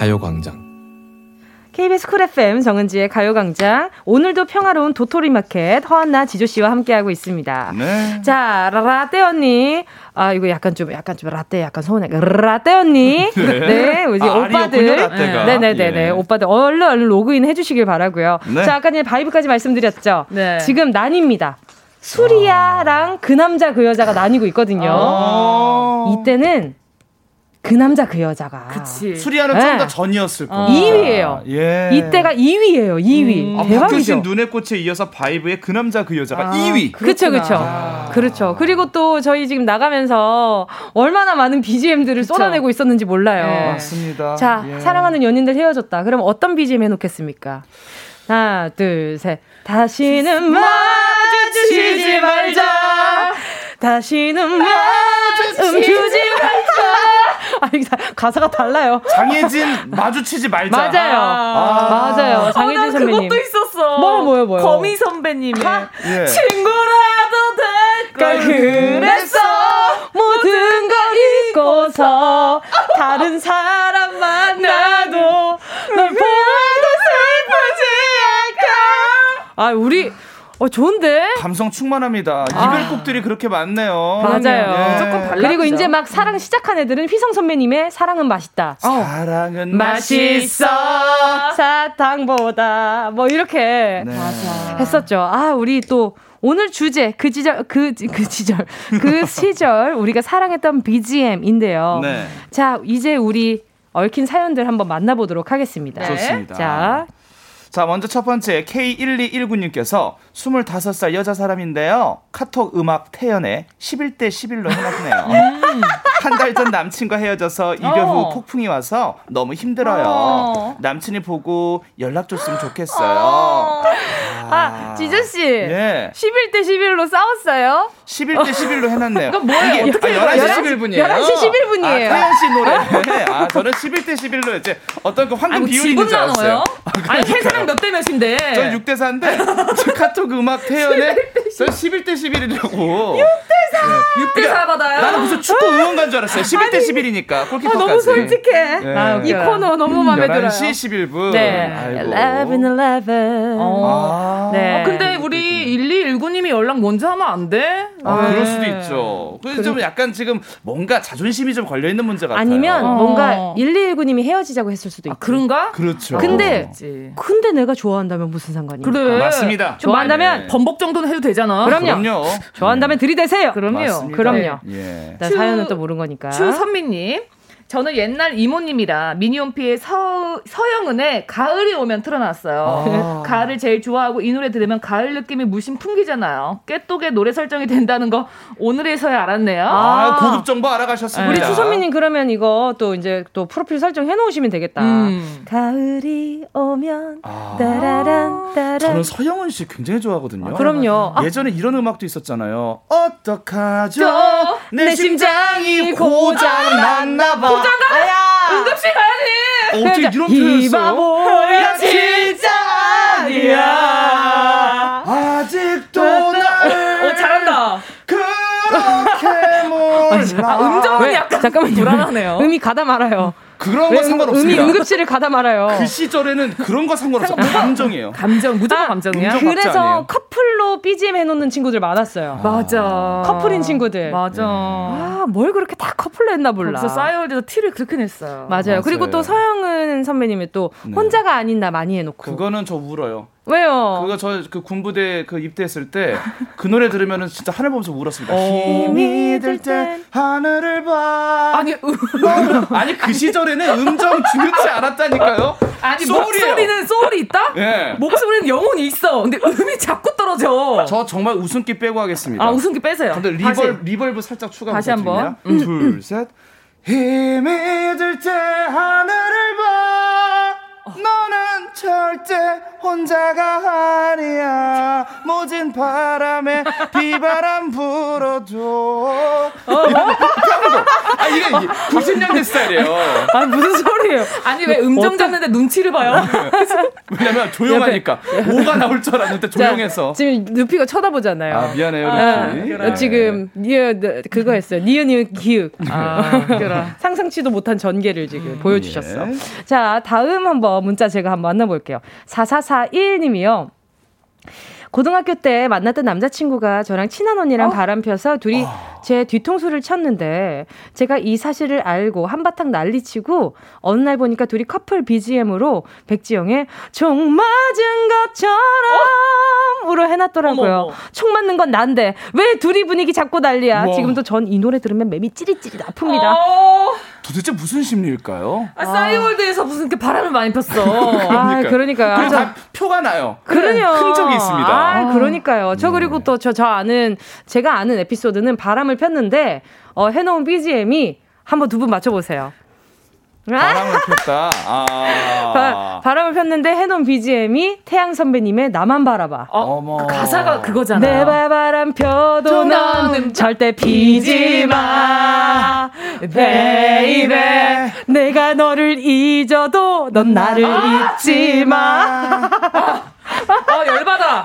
Speaker 7: 가요광장
Speaker 1: KBS 쿨 FM 정은지의 가요광장 오늘도 평화로운 도토리 마켓 허한나 지조 씨와 함께하고 있습니다. 네. 자 라떼 언니 아 이거 약간 좀 약간 좀 라떼 약간 서운해 라떼 언니 네, 네 우리 아, 오빠들 네네네 네 네, 예. 오빠들 얼른 얼른 로그인 해주시길 바라고요. 네. 자 아까 전에 바이브까지 말씀드렸죠. 네. 지금 난립니다. 술이야랑 그 남자 그 여자가 나뉘고 있거든요. 아~ 이때는 그 남자 그 여자가.
Speaker 6: 그치.
Speaker 5: 수리아는 네. 좀더 전이었을 거예요.
Speaker 1: 2위예요. 아, 예. 이때가 2위예요. 2위. 음. 아,
Speaker 5: 대박이죠. 눈의 꽃에 이어서 바이브의 그 남자 그 여자가 아, 2위.
Speaker 1: 그렇죠, 그렇죠. 그렇죠. 그리고 또 저희 지금 나가면서 얼마나 많은 BGM들을 그쵸. 쏟아내고 있었는지 몰라요. 네.
Speaker 5: 맞습니다.
Speaker 1: 자, 예. 사랑하는 연인들 헤어졌다. 그럼 어떤 BGM 해놓겠습니까? 하나, 둘, 셋. 다시는 마주치지 말자. 다시는 마주치지 말자. 아니, 가사가 달라요.
Speaker 5: 장혜진 마주치지 말자.
Speaker 1: 맞아요. 아. 맞아요. 장혜진 어, 선배님.
Speaker 6: 그것도 있었어.
Speaker 1: 뭐요, 뭐요, 뭐요.
Speaker 6: 거미 선배님의 예. 친구라도 될걸 그랬어.
Speaker 1: 모든 걸 잊고서 다른 사람 만나도 널 보아도 슬프지 않까. 아, 우리 어, 좋은데?
Speaker 5: 감성 충만합니다. 아. 이별곡들이 그렇게 많네요.
Speaker 1: 맞아요. 예. 조금 달라. 그리고 이제 막 사랑 시작한 애들은 휘성 선배님의 사랑은 맛있다.
Speaker 5: 어. 사랑은 맛있어.
Speaker 1: 사탕보다. 뭐 이렇게 네. 했었죠. 아, 우리 또 오늘 주제 그 시절 그그 그 시절 그 시절 우리가 사랑했던 BGM인데요. 네. 자 이제 우리 얽힌 사연들 한번 만나보도록 하겠습니다.
Speaker 5: 네. 좋습니다.
Speaker 1: 자
Speaker 5: 자, 먼저 첫 번째 K1219님께서 25살 여자 사람인데요. 카톡 음악 태연에 11대 11로 해놨네요. 음. 한달 전 남친과 헤어져서 이별 후 어. 폭풍이 와서 너무 힘들어요. 어. 남친이 보고 연락 줬으면 좋겠어요. 어.
Speaker 1: 아, 아 지저씨. 예. 11대 11로 싸웠어요?
Speaker 5: 11대 11로 해놨네요.
Speaker 6: 이건 뭐예요?
Speaker 5: 이게, 어떻게 아, 11시 11분이에요.
Speaker 1: 11시 11분이에요.
Speaker 5: 아, 태연 씨 노래. 아, 저는 11대 11로 이제 어떤 그 황금 비율이 있는 줄 알았어요.
Speaker 6: 아니, 회사랑 몇 대 몇인데?
Speaker 5: 전 6대 4인데 카톡 음악 태연에 전 11대 11이라고.
Speaker 1: 6대 4.
Speaker 6: 6대 4 받아요.
Speaker 5: 나는 무슨 축구 응원가인 줄 알았어요. 11대 11이니까 골키퍼까지. 아,
Speaker 1: 너무 솔직해. 네. 아, 이 코너 너무 마음에 들어요.
Speaker 5: 11시 11분.
Speaker 1: 네. 아이고. 11 11. 어.
Speaker 6: 아. 네. 어, 근데 우리 1219님이 연락 먼저 하면 안 돼?
Speaker 5: 아, 네. 그럴 수도 있죠. 그래서 좀 약간 지금 뭔가 자존심이 좀 걸려 있는 문제 같아요.
Speaker 1: 아니면 어. 뭔가 1219님이 헤어지자고 했을 수도 있고. 아,
Speaker 6: 그런가?
Speaker 5: 그렇죠.
Speaker 1: 근데 근데 내가 좋아한다면 무슨 상관이야?
Speaker 6: 그래.
Speaker 5: 맞습니다.
Speaker 1: 좋아한다면
Speaker 6: 네. 번복 정도는 해도 되잖아.
Speaker 1: 그럼요.
Speaker 5: 그럼요.
Speaker 1: 좋아한다면 들이대세요.
Speaker 6: 그럼요.
Speaker 5: 맞습니다.
Speaker 1: 그럼요.
Speaker 5: 예.
Speaker 1: 나 사연은 또 모르는 거니까.
Speaker 6: 추선미님. 저는 옛날 이모님이라 미니홈피의 서, 서영은의 가을이 오면 틀어놨어요. 아. 가을을 제일 좋아하고 이 노래 들으면 가을 느낌이 물씬 풍기잖아요. 깨똑의 노래 설정이 된다는 거 오늘에서야 알았네요.
Speaker 5: 아, 아 고급 정보 알아가셨습니다.
Speaker 1: 우리 추선미님 그러면 이거 또 이제 또 프로필 설정 해놓으시면 되겠다. 음. 가을이 오면 아. 따라란 따란.
Speaker 5: 저는 서영은 씨 굉장히 좋아하거든요.
Speaker 1: 아, 그럼요.
Speaker 5: 예전에 이런 음악도 있었잖아요. 어떡하죠? 내,
Speaker 1: 내 심장이 고장 났나 봐.
Speaker 6: 고장가? 아야. 응급실 가야지.
Speaker 5: 어, 어떻게 이런 표현을 써?
Speaker 1: 바보야 진짜 아니야.
Speaker 5: 아직도 나를.
Speaker 6: 어, 잘한다.
Speaker 5: 그렇게 몰라.
Speaker 6: 아, 음정은 약간 잠깐만요. 불안하네요.
Speaker 1: 음이 가다 말아요.
Speaker 5: 그런 거 상관없습니다.
Speaker 1: 음이 응급실을 가다 말아요.
Speaker 5: 그 시절에는 그런 거 상관없어. 감정이에요.
Speaker 6: 감정, 무조건 아, 감정이야.
Speaker 1: 그래서 커플로 BGM 해놓는 친구들 많았어요.
Speaker 6: 아. 맞아.
Speaker 1: 커플인 친구들.
Speaker 6: 맞아.
Speaker 1: 아, 뭘 그렇게 다 커플로 했나 몰라.
Speaker 6: 그래서 싸이월드에서 티를 그렇게 냈어요.
Speaker 1: 맞아요. 맞아요. 그리고 또 서영은 선배님이 또 네. 혼자가 아닌 나 많이 해놓고.
Speaker 5: 그거는 저 울어요.
Speaker 1: 왜요?
Speaker 5: 그거 저 그 군부대 그 입대했을 때 그 노래 들으면은 진짜 하늘 보면서 울었습니다. 힘이 들 때 하늘을 봐.
Speaker 6: 아니
Speaker 5: 아니 그 시절에 는 음정 중요치 않았다니까요.
Speaker 6: 아니 소울이에요. 목소리는 소울이 있다?
Speaker 5: 예.
Speaker 6: 목소리는 영혼이 있어. 근데 음이 자꾸 떨어져.
Speaker 5: 저 정말 웃음기 빼고 하겠습니다.
Speaker 6: 아 웃음기 빼세요.
Speaker 5: 근데 rever reverb 살짝 추가
Speaker 6: 다시 한번.
Speaker 5: 음. 둘 셋. 힘이 들 때 하늘을 봐. 너는 절대 혼자가 아니야. 모진 바람에 비바람 불어도. 어, 아, 이게 90년대 스타일이에요.
Speaker 1: 아, 무슨 소리예요?
Speaker 6: 아니, 왜 음정 잡는데 눈치를 봐요?
Speaker 5: 왜냐면 조용하니까. 오가 나올 줄 알았는데 조용해서.
Speaker 1: 자, 지금 누피가 쳐다보잖아요.
Speaker 5: 아, 미안해요, 루피.
Speaker 1: 아, 네. 지금, 니어, 그거 했어요. 니은, 니은, 기윽. 아, 상상치도 못한 전개를 지금 음, 보여주셨어. 예. 자, 다음 한번 문자 제가 한번 만나볼게요. 4441님이요. 고등학교 때 만났던 남자친구가 저랑 친한 언니랑 어? 바람 펴서 둘이 어. 제 뒤통수를 쳤는데 제가 이 사실을 알고 한바탕 난리치고 어느 날 보니까 둘이 커플 BGM으로 백지영의 총 맞은 것처럼 으로 해놨더라고요. 어머. 총 맞는 건 난데 왜 둘이 분위기 잡고 난리야. 우와. 지금도 전 이 노래 들으면 맴이 찌릿찌릿 아픕니다. 어.
Speaker 5: 도대체 무슨 심리일까요?
Speaker 6: 아, 싸이월드에서 무슨 이렇게 바람을 많이 폈어.
Speaker 1: 아, 그러니까요.
Speaker 5: 그리고 다 표가 나요.
Speaker 1: 그러요
Speaker 5: 흔적이 있습니다.
Speaker 1: 아, 그러니까요. 저 네. 그리고 또 저 저 아는 제가 아는 에피소드는 바람을 폈는데 어, 해놓은 BGM이 한번 두 분 맞춰보세요.
Speaker 5: 바람을 폈다. 아.
Speaker 1: 바, 람을 폈는데 해놓은 BGM이 태양 선배님의 나만 바라봐.
Speaker 6: 어, 그 가사가 그거잖아.
Speaker 1: 내 바람 펴도 너는 절대 피지 마. Baby. 내가 너를 잊어도 넌 나를 아, 잊지 마.
Speaker 6: 아, 열받아.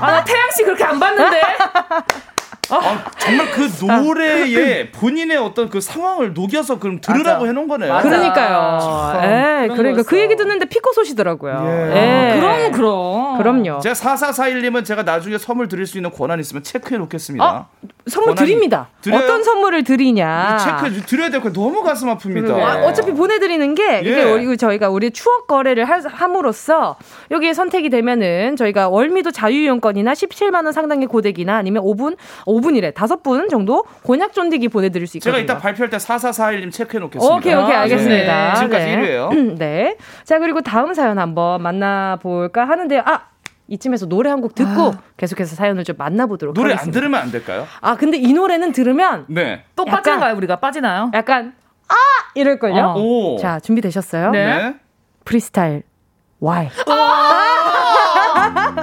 Speaker 6: 아, 나 태양 씨 그렇게 안 봤는데.
Speaker 5: 아, 정말 그 노래에 본인의 어떤 그 상황을 녹여서 그럼 들으라고 해놓은 거네요.
Speaker 1: 맞아. 그러니까요. 예, 그러니까 그 얘기 듣는데 피꺼솟이더라고요. 예.
Speaker 6: 예. 그럼 그럼.
Speaker 1: 그럼요.
Speaker 5: 제가 4441님은 제가 나중에 선물 드릴 수 있는 권한 있으면 체크해 놓겠습니다. 어?
Speaker 1: 선물 드립니다. 드려요? 어떤 선물을 드리냐.
Speaker 5: 체크 드려야 될 거 너무 가슴 아픕니다.
Speaker 1: 아, 어차피 보내드리는 게 이게 예. 저희가 우리 추억 거래를 함으로써 여기에 선택이 되면은 저희가 월미도 자유이용권이나 17만 원 상당의 고데기나 아니면 5분 5분이래 다섯 분 정도 곤약 쫀디기 보내드릴 수 있거든요.
Speaker 5: 제가 이따 발표할 때 4441님 체크해 놓겠습니다.
Speaker 1: 오케이 오케이 알겠습니다.
Speaker 5: 네. 지금까지 네. 1위예요.
Speaker 1: 네. 자 그리고 다음 사연 한번 만나볼까 하는데요. 아 이쯤에서 노래 한 곡 듣고 아. 계속해서 사연을 좀 만나보도록
Speaker 5: 노래
Speaker 1: 하겠습니다.
Speaker 5: 노래 안 들으면 안 될까요?
Speaker 1: 아 근데 이 노래는 들으면
Speaker 5: 네.
Speaker 6: 또 빠지나요 우리가 빠지나요?
Speaker 1: 약간 아 이럴걸요. 어. 자 준비되셨어요?
Speaker 5: 네. 네.
Speaker 1: 프리스타일 Y. I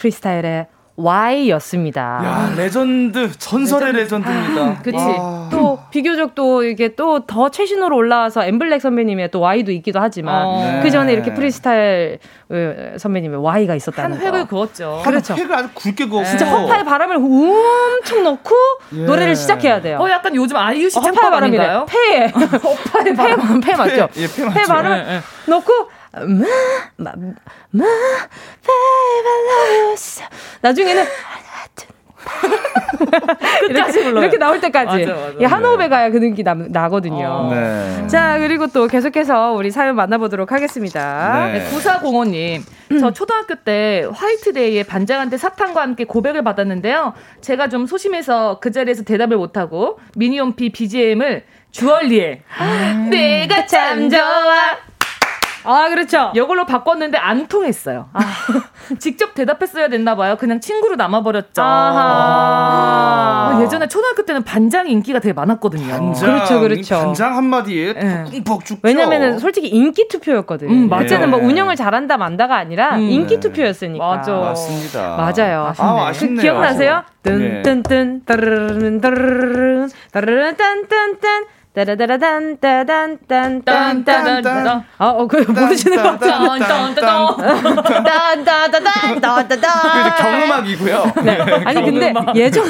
Speaker 1: 프리스타일의 Y였습니다.
Speaker 5: 야, 레전드, 전설의 레전드. 입니다 아,
Speaker 1: 그치. 또, 비교적 또 이게 또 더 최신으로 올라와서 엠블랙 선배님의 또 Y도 있기도 하지만, 어. 네. 그 전에 이렇게 프리스타일 어, 선배님의 Y가 있었다는
Speaker 6: 한 획을 그었죠.
Speaker 5: 그렇죠. 획을 아주 굵게 그었고.
Speaker 1: 진짜 허파에 바람을 엄청 넣고 예. 노래를 시작해야 돼요.
Speaker 6: 어, 약간 요즘 아이유 씨 어, 허파에 바람인가요?
Speaker 1: 폐에. 허파에 바람, 폐, 폐 맞죠?
Speaker 5: 폐, 예, 폐 맞죠.
Speaker 1: 폐 바람을 예, 예. 넣고, 마, 마, 마, baby, 나중에는
Speaker 6: 이렇게,
Speaker 1: 이렇게 나올 때까지 맞아, 맞아. 한 호흡에 가야 그 느낌이 나, 나거든요. 어. 네. 자 그리고 또 계속해서 우리 사연 만나보도록 하겠습니다.
Speaker 6: 네. 9405님 저 초등학교 때 화이트데이에 반장한테 사탕과 함께 고백을 받았는데요. 제가 좀 소심해서 그 자리에서 대답을 못하고 미니홈피 BGM을 주얼리에 음. 내가 참 좋아
Speaker 1: 아, 그렇죠.
Speaker 6: 이걸로 바꿨는데 안 통했어요. 아, 직접 대답했어야 됐나 봐요. 그냥 친구로 남아버렸죠. 아, 예전에 초등학교 때는 반장 인기가 되게 많았거든요.
Speaker 5: 반장, 그렇죠, 그렇죠. 반장 한마디에 네. 뻥 죽죠.
Speaker 1: 왜냐면은 솔직히 인기 투표였거든. 음, 맞아요. 그때는 뭐 운영을 잘한다 만다가 아니라 음. 인기 투표였으니까.
Speaker 5: 맞아. 맞습니다.
Speaker 1: 맞아요.
Speaker 5: 아, 아쉽네요.
Speaker 1: 그 기억나세요? 뜬뜬뜬 따르르른 따르르른 따르르른 딴딴딴 따라다라단 따단 딴딴딴딴 아, 어, 그 모르시는 것 같아요.
Speaker 5: 딴따다단 경음악이고요.
Speaker 1: 네. 아니 근데 예전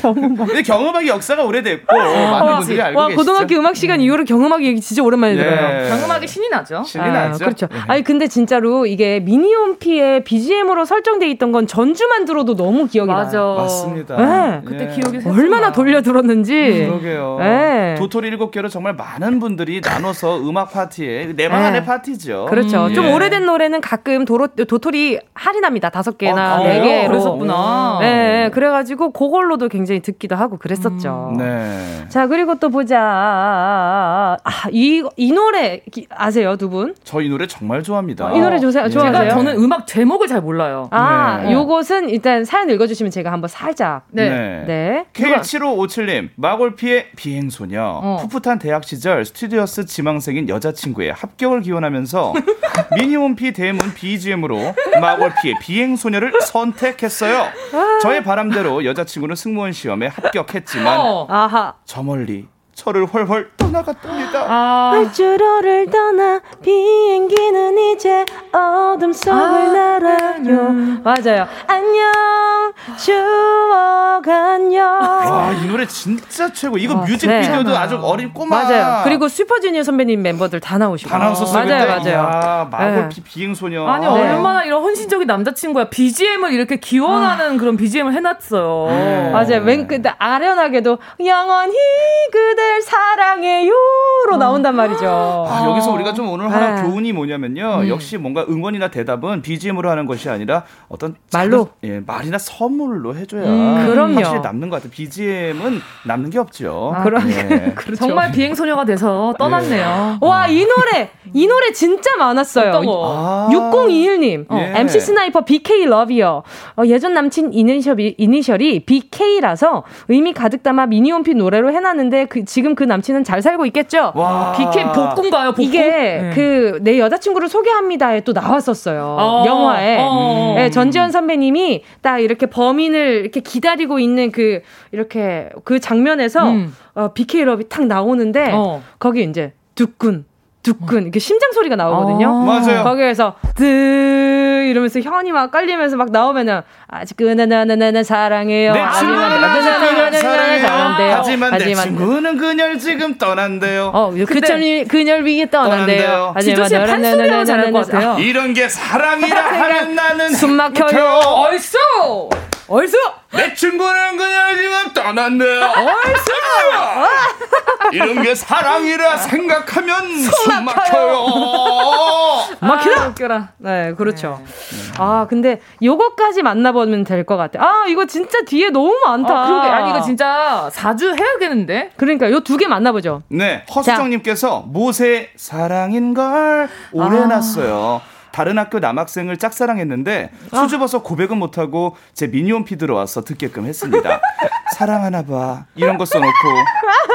Speaker 5: 경음악. 근데 경음악의 역사가 오래됐고 많은 분들이 알고 와, 계시죠.
Speaker 1: 고등학교 음악 시간 이후로 경음악 얘기 진짜 오랜만에 들어요.
Speaker 6: 경음악이 신이 나죠.
Speaker 5: 신이 아, 나죠.
Speaker 1: 그렇죠. 아니 근데 진짜로 이게 미니홈피의 BGM으로 설정돼 있던 건 전주만 들어도 너무 기억이. 나요.
Speaker 5: 맞습니다.
Speaker 1: 네.
Speaker 6: 그때 기억이
Speaker 1: 얼마나 돌려 들었는지.
Speaker 5: 그러게요. 네. 도토리 일곱 개로 정말 많은 분들이 나눠서 음악 파티에 내방안의 네. 파티죠.
Speaker 1: 그렇죠. 음, 좀 예. 오래된 노래는 가끔 도로, 도토리 할인합니다. 다섯 개나 어, 네 개로.
Speaker 6: 그랬었구나.
Speaker 1: 네, 그래가지고 그걸로도 굉장히 듣기도 하고 그랬었죠.
Speaker 5: 음, 네.
Speaker 1: 자 그리고 또 보자. 아, 이, 이 노래 아세요 두 분?
Speaker 5: 저 이 노래 정말 좋아합니다.
Speaker 1: 이 노래 좋아하세요?
Speaker 6: 제가 저는 음악 제목을 잘 몰라요.
Speaker 1: 아, 네. 요것은 일단 사연 읽어주시면 제가 한번 살짝.
Speaker 5: 네. 네. 네. K7557님, 마골피의 비행소녀. 있거든요. 어. 풋풋한 대학 시절 스튜디오스 지망생인 여자친구의 합격을 기원하면서 미니홈피 대문 BGM으로 마골피의 비행소녀를 선택했어요. 저의 바람대로 여자친구는 승무원 시험에 합격했지만 어. 저 멀리 저를 훨훨 떠나갔답니다.
Speaker 1: 아. 활주로를 떠나 비행기는 이제 어둠 속을 아. 날아요. 음. 맞아요. 안녕 추억 안녕.
Speaker 5: 와, 이 노래 진짜 최고. 이거 와, 뮤직비디오도 네. 아주 어린 꼬마.
Speaker 1: 맞아요. 그리고 슈퍼주니어 선배님 멤버들 다 나오시고.
Speaker 5: 다 나왔었어요.
Speaker 1: 맞아요, 맞아요.
Speaker 5: 야, 마골 네. 비행 소녀.
Speaker 6: 아니, 네. 얼마나 이런 헌신적인 남자친구야. BGM을 이렇게 기원하는 아. 그런 BGM을 해놨어요. 네.
Speaker 1: 맞아요. 왠, 근데 아련하게도 영원히 그댈 사랑해 요로 어. 나온단 말이죠.
Speaker 5: 아, 여기서 우리가 좀 오늘 하나 네. 교훈이 뭐냐면요. 음. 역시 뭔가 응원이나 대답은 BGM으로 하는 것이 아니라 어떤
Speaker 1: 말로,
Speaker 5: 작은, 예, 말이나 선물로 해줘야 음,
Speaker 1: 그럼요.
Speaker 5: 확실히 남는 것 같아요. BGM은 남는 게 없죠.
Speaker 1: 아, 그럼 예.
Speaker 6: 그렇죠. 정말 비행 소녀가 돼서 떠났네요.
Speaker 1: 예. 와, 이 노래, 이 노래 진짜 많았어요. 아~ 6021님, 어. 예. MC 스나이퍼 BK Love이어. 어, 예전 남친 이니셜이, 이니셜이 BK라서 의미 가득 담아 미니홈피 노래로 해놨는데 그, 지금 그 남친은 잘 살고 있겠죠?
Speaker 6: 와. BK 복군가요, 복군?
Speaker 1: 이게 네. 그 내 여자친구를 소개합니다에 또 나왔었어요. 어. 영화에. 어. 네, 전지현 선배님이 딱 이렇게 범인을 이렇게 기다리고 있는 그 이렇게 그 장면에서 음. 어, BK 러비 탁 나오는데 어. 거기 이제 두꾼 두근 이렇게 심장 소리가 나오거든요.
Speaker 5: 아~ 맞아요.
Speaker 1: 거기에서 드 이러면서 현이 막 깔리면서 막 나오면은 아직 그나나나나 사랑해요.
Speaker 5: 내 친구는 아직 사랑해요. 하지만, 내 친구는 그녀를 지금 떠난대요.
Speaker 1: 어, 그녀를 그녀를 위해 떠난대요.
Speaker 6: 하지만 판소리하고 잘할 것 같아요.
Speaker 5: 이런 게 사랑이라 하면 나는
Speaker 1: 숨 막혀요.
Speaker 6: 얼쑤 얼쑤
Speaker 5: 내 친구는 그녀를 지금 떠난대요.
Speaker 1: 얼쑤
Speaker 5: 이런 게 사랑이라 생각하면 숨 막혀요.
Speaker 1: 막히다. 아, 웃겨라. 네, 그렇죠. 네. 아, 근데 요거까지 만나보면 될 것 같아. 아, 이거 진짜 뒤에 너무 많다. 아,
Speaker 6: 그러게. 아니, 이거 진짜 4주 해야겠는데?
Speaker 1: 그러니까 요 두 개 만나보죠.
Speaker 5: 네, 허수정님께서 모세 사랑인걸 오래놨어요. 아. 다른 학교 남학생을 짝사랑했는데 아. 수줍어서 고백은 못하고 제 미니홈피 들어와서 듣게끔 했습니다. 사랑하나 봐. 이런 거 써놓고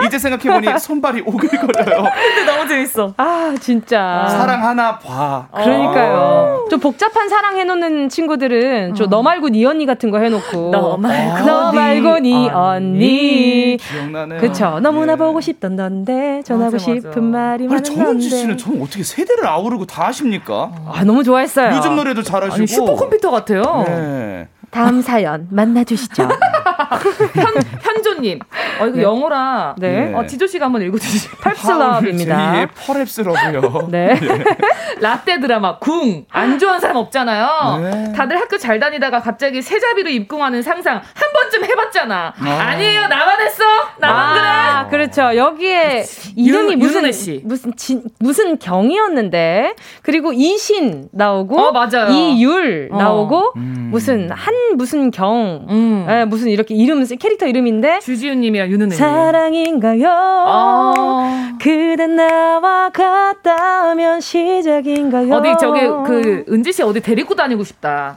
Speaker 5: 이제 생각해보니 손발이 오글거려요.
Speaker 6: 근데 너무 재밌어.
Speaker 1: 아 진짜.
Speaker 5: 사랑하나 봐.
Speaker 1: 그러니까요. 좀 복잡한 사랑 해놓는 친구들은 좀너 어. 말고 니 언니 같은 거 해놓고
Speaker 6: 너 말고
Speaker 1: 너 말고 니 언니.
Speaker 5: 기억나네.
Speaker 1: 그쵸. 너무나 예. 보고 싶던 넌데 전하고 맞아, 싶은 맞아. 말이 많은
Speaker 5: 아니 정은지 씨는 전 어떻게 세대를 아우르고 다 아십니까?
Speaker 1: 아 너무 좋아했어요.
Speaker 5: 요즘 노래도 잘하시고. 아니,
Speaker 6: 슈퍼컴퓨터 같아요. 네.
Speaker 1: 다음 사연 만나주시죠.
Speaker 6: 현, 현조님. 어, 이거 네. 영어라. 네. 어, 지조 씨가 한번 읽어주시죠.
Speaker 1: 펄스럽입니다.
Speaker 5: 제 펄랩스럽이요.
Speaker 1: 네.
Speaker 6: 라떼 드라마, 궁. 안 좋아하는 사람 없잖아요. 네. 다들 학교 잘 다니다가 갑자기 세자비로 입궁하는 상상 한 번쯤 해봤잖아. 아. 니에요 나만 했어? 나만 아,
Speaker 1: 그래? 그렇죠. 여기에 이름이 무슨, 씨. 무슨, 진, 무슨 경이었는데, 그리고 이신 나오고,
Speaker 6: 어, 맞아요.
Speaker 1: 이율 어. 나오고, 음. 무슨 한 무슨 경, 음. 에, 예, 무슨 이렇게 이름 캐릭터 이름인데
Speaker 6: 주지훈님이랑 윤은혜
Speaker 1: 사랑인가요? 아. 그대 나와 같다면 시작인가요?
Speaker 6: 어디 저기 그 은지 씨 어디 데리고 다니고 싶다.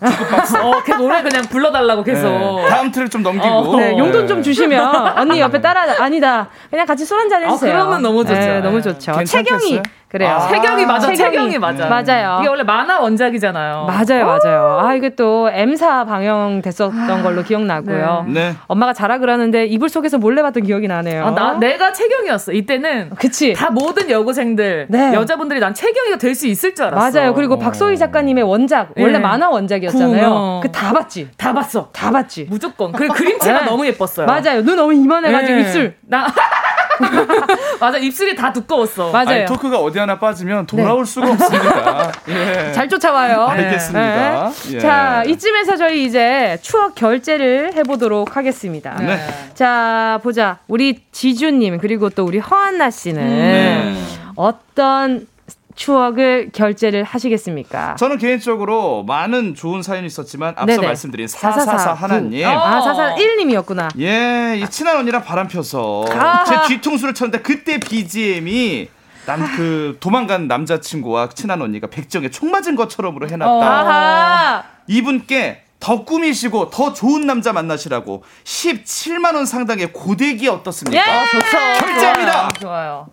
Speaker 6: 어, 걔 노래 그냥 불러달라고 계속. 네.
Speaker 5: 다음 트랙 좀 넘기고. 어,
Speaker 1: 네, 용돈 좀 주시면 언니 옆에 따라 아니다. 그냥 같이 술 한잔 아, 해주세요.
Speaker 6: 아, 그러면 너무 좋죠. 네,
Speaker 1: 너무 좋죠. 채경이 그래요.
Speaker 6: 아~ 세경이 맞아. 세경이, 세경이 맞아.
Speaker 1: 맞아요.
Speaker 6: 이게 원래 만화 원작이잖아요.
Speaker 1: 맞아요, 맞아요. 아 이게 또 M사 방영 됐었던 아~ 걸로 기억나고요.
Speaker 5: 네. 네.
Speaker 1: 엄마가 자라 그러는데 이불 속에서 몰래 봤던 기억이 나네요.
Speaker 6: 아, 나 내가 채경이었어. 이때는
Speaker 1: 그치.
Speaker 6: 다 모든 여고생들 네. 여자분들이 난 채경이가 될 수 있을 줄 알았어.
Speaker 1: 맞아요. 그리고 어. 박소희 작가님의 원작 원래 네. 만화 원작이었잖아요. 그 다 봤지.
Speaker 6: 다 봤어.
Speaker 1: 다 봤지.
Speaker 6: 무조건. 그 그림체가 네. 너무 예뻤어요.
Speaker 1: 맞아요. 눈 너무 이만해가지고 네. 입술
Speaker 6: 나 맞아 입술이 다 두꺼웠어.
Speaker 1: 맞아요. 아니,
Speaker 5: 토크가 어디 하나 빠지면 돌아올 네. 수가 없습니다. 예.
Speaker 1: 잘 쫓아와요.
Speaker 5: 알겠습니다.
Speaker 1: 네. 예. 자 이쯤에서 저희 이제 추억 결제를 해보도록 하겠습니다. 네. 자 보자 우리 지주님 그리고 또 우리 허한나 씨는 네. 어떤 추억을 결제를 하시겠습니까?
Speaker 5: 저는 개인적으로 많은 좋은 사연이 있었지만 앞서 네네. 말씀드린 444 하나님.
Speaker 1: 아, 441님이었구나.
Speaker 5: 예, 이 친한 언니랑 바람 펴서 아~ 제 뒤통수를 쳤는데 그때 BGM이 남그 도망간 남자친구와 친한 언니가 백정에 총 맞은 것처럼으로 해놨다.
Speaker 1: 어.
Speaker 5: 이분께 더 꾸미시고 더 좋은 남자 만나시라고 17만 원 상당의 고데기 어떻습니까?
Speaker 1: 예! 좋죠.
Speaker 5: 결제합니다.
Speaker 6: 좋아요. 좋아요.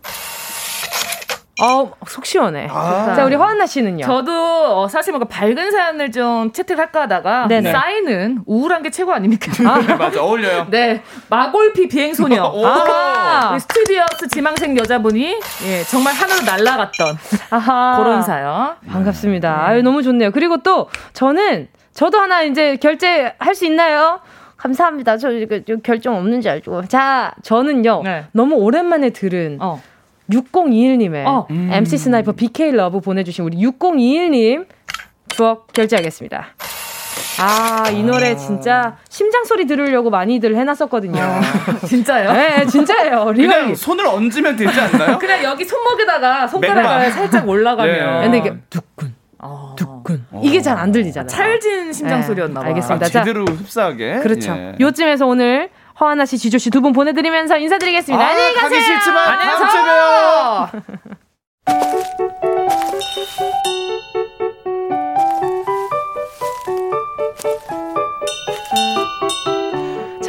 Speaker 1: 어, 속 시원해. 아. 자, 우리 허한나 씨는요?
Speaker 6: 저도 어, 사실 뭔가 밝은 사연을 좀 채택할까 하다가 네네. 사인은 우울한 게 최고 아닙니까?
Speaker 5: 아. 맞아, 어울려요.
Speaker 6: 네. 마골피 비행소녀. 아. 스튜디오스 지망생 여자분이 예, 정말 하늘로 날아갔던 아하. 그런 사연.
Speaker 1: 반갑습니다. 네. 아유, 너무 좋네요. 그리고 또 저는 저도 하나 이제 결제할 수 있나요? 감사합니다. 저 이거 결정 없는지 알죠. 자, 저는요. 네. 너무 오랜만에 들은 어. 6021님의 어. 음. MC 스나이퍼 BK Love 보내주신 우리 6021님 추억 결제하겠습니다. 아, 이 노래 아. 진짜 심장 소리 들으려고 많이들 해놨었거든요. 아,
Speaker 6: 진짜요?
Speaker 1: 네, 진짜예요.
Speaker 5: Real. 손을 얹으면 되지 않나요?
Speaker 6: 그냥 여기 손목에다가 손가락을 살짝 올라가면.
Speaker 1: 네. 근데 이게 두근. 어. 두근. 이게 잘 안 들리잖아요.
Speaker 6: 찰진 심장 네, 소리였나 봐요.
Speaker 1: 알겠습니다. 아,
Speaker 5: 제대로 흡사하게.
Speaker 1: 그렇죠. 예. 요쯤에서 오늘 허하나 씨, 지조 씨 두 분 보내드리면서 인사드리겠습니다. 아, 안녕히 가세요.
Speaker 5: 가기 싫지만 다음 주에
Speaker 1: 봬요.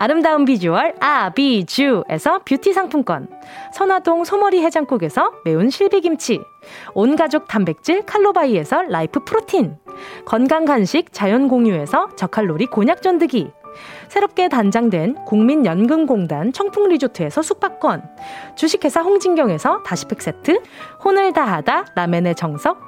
Speaker 1: 아름다운 비주얼 아비주에서 뷰티 상품권, 선화동 소머리 해장국에서 매운 실비김치, 온가족 단백질 칼로바이에서 라이프 프로틴, 건강 간식 자연 공유에서 저칼로리 곤약 쫀득이, 새롭게 단장된 국민연금공단 청풍리조트에서 숙박권, 주식회사 홍진경에서 다시팩 세트, 혼을 다하다 라멘의 정석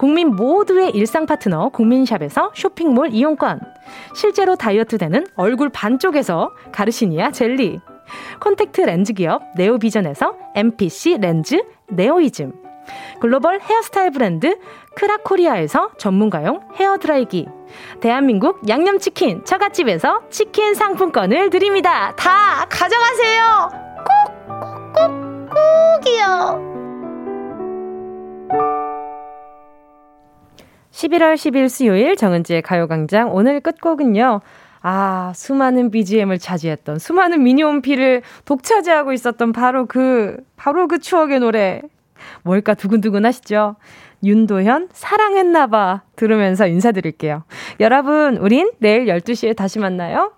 Speaker 1: 국민 모두의 일상 파트너 국민샵에서 쇼핑몰 이용권, 실제로 다이어트 되는 얼굴 반쪽에서 가르시니아 젤리, 콘택트 렌즈 기업 네오비전에서 MPC 렌즈 네오이즘, 글로벌 헤어스타일 브랜드 크라코리아에서 전문가용 헤어드라이기, 대한민국 양념치킨 처갓집에서 치킨 상품권을 드립니다. 다 가져가세요! 꼭, 꼭, 꼭, 꼭이요! 11월 10일 수요일 정은지의 가요광장 오늘 끝곡은요. 아, 수많은 BGM을 차지했던 수많은 미니홈피를 독차지하고 있었던 바로 그, 바로 그 추억의 노래. 뭘까 두근두근 하시죠? 윤도현, 사랑했나봐. 들으면서 인사드릴게요. 여러분, 우린 내일 12시에 다시 만나요.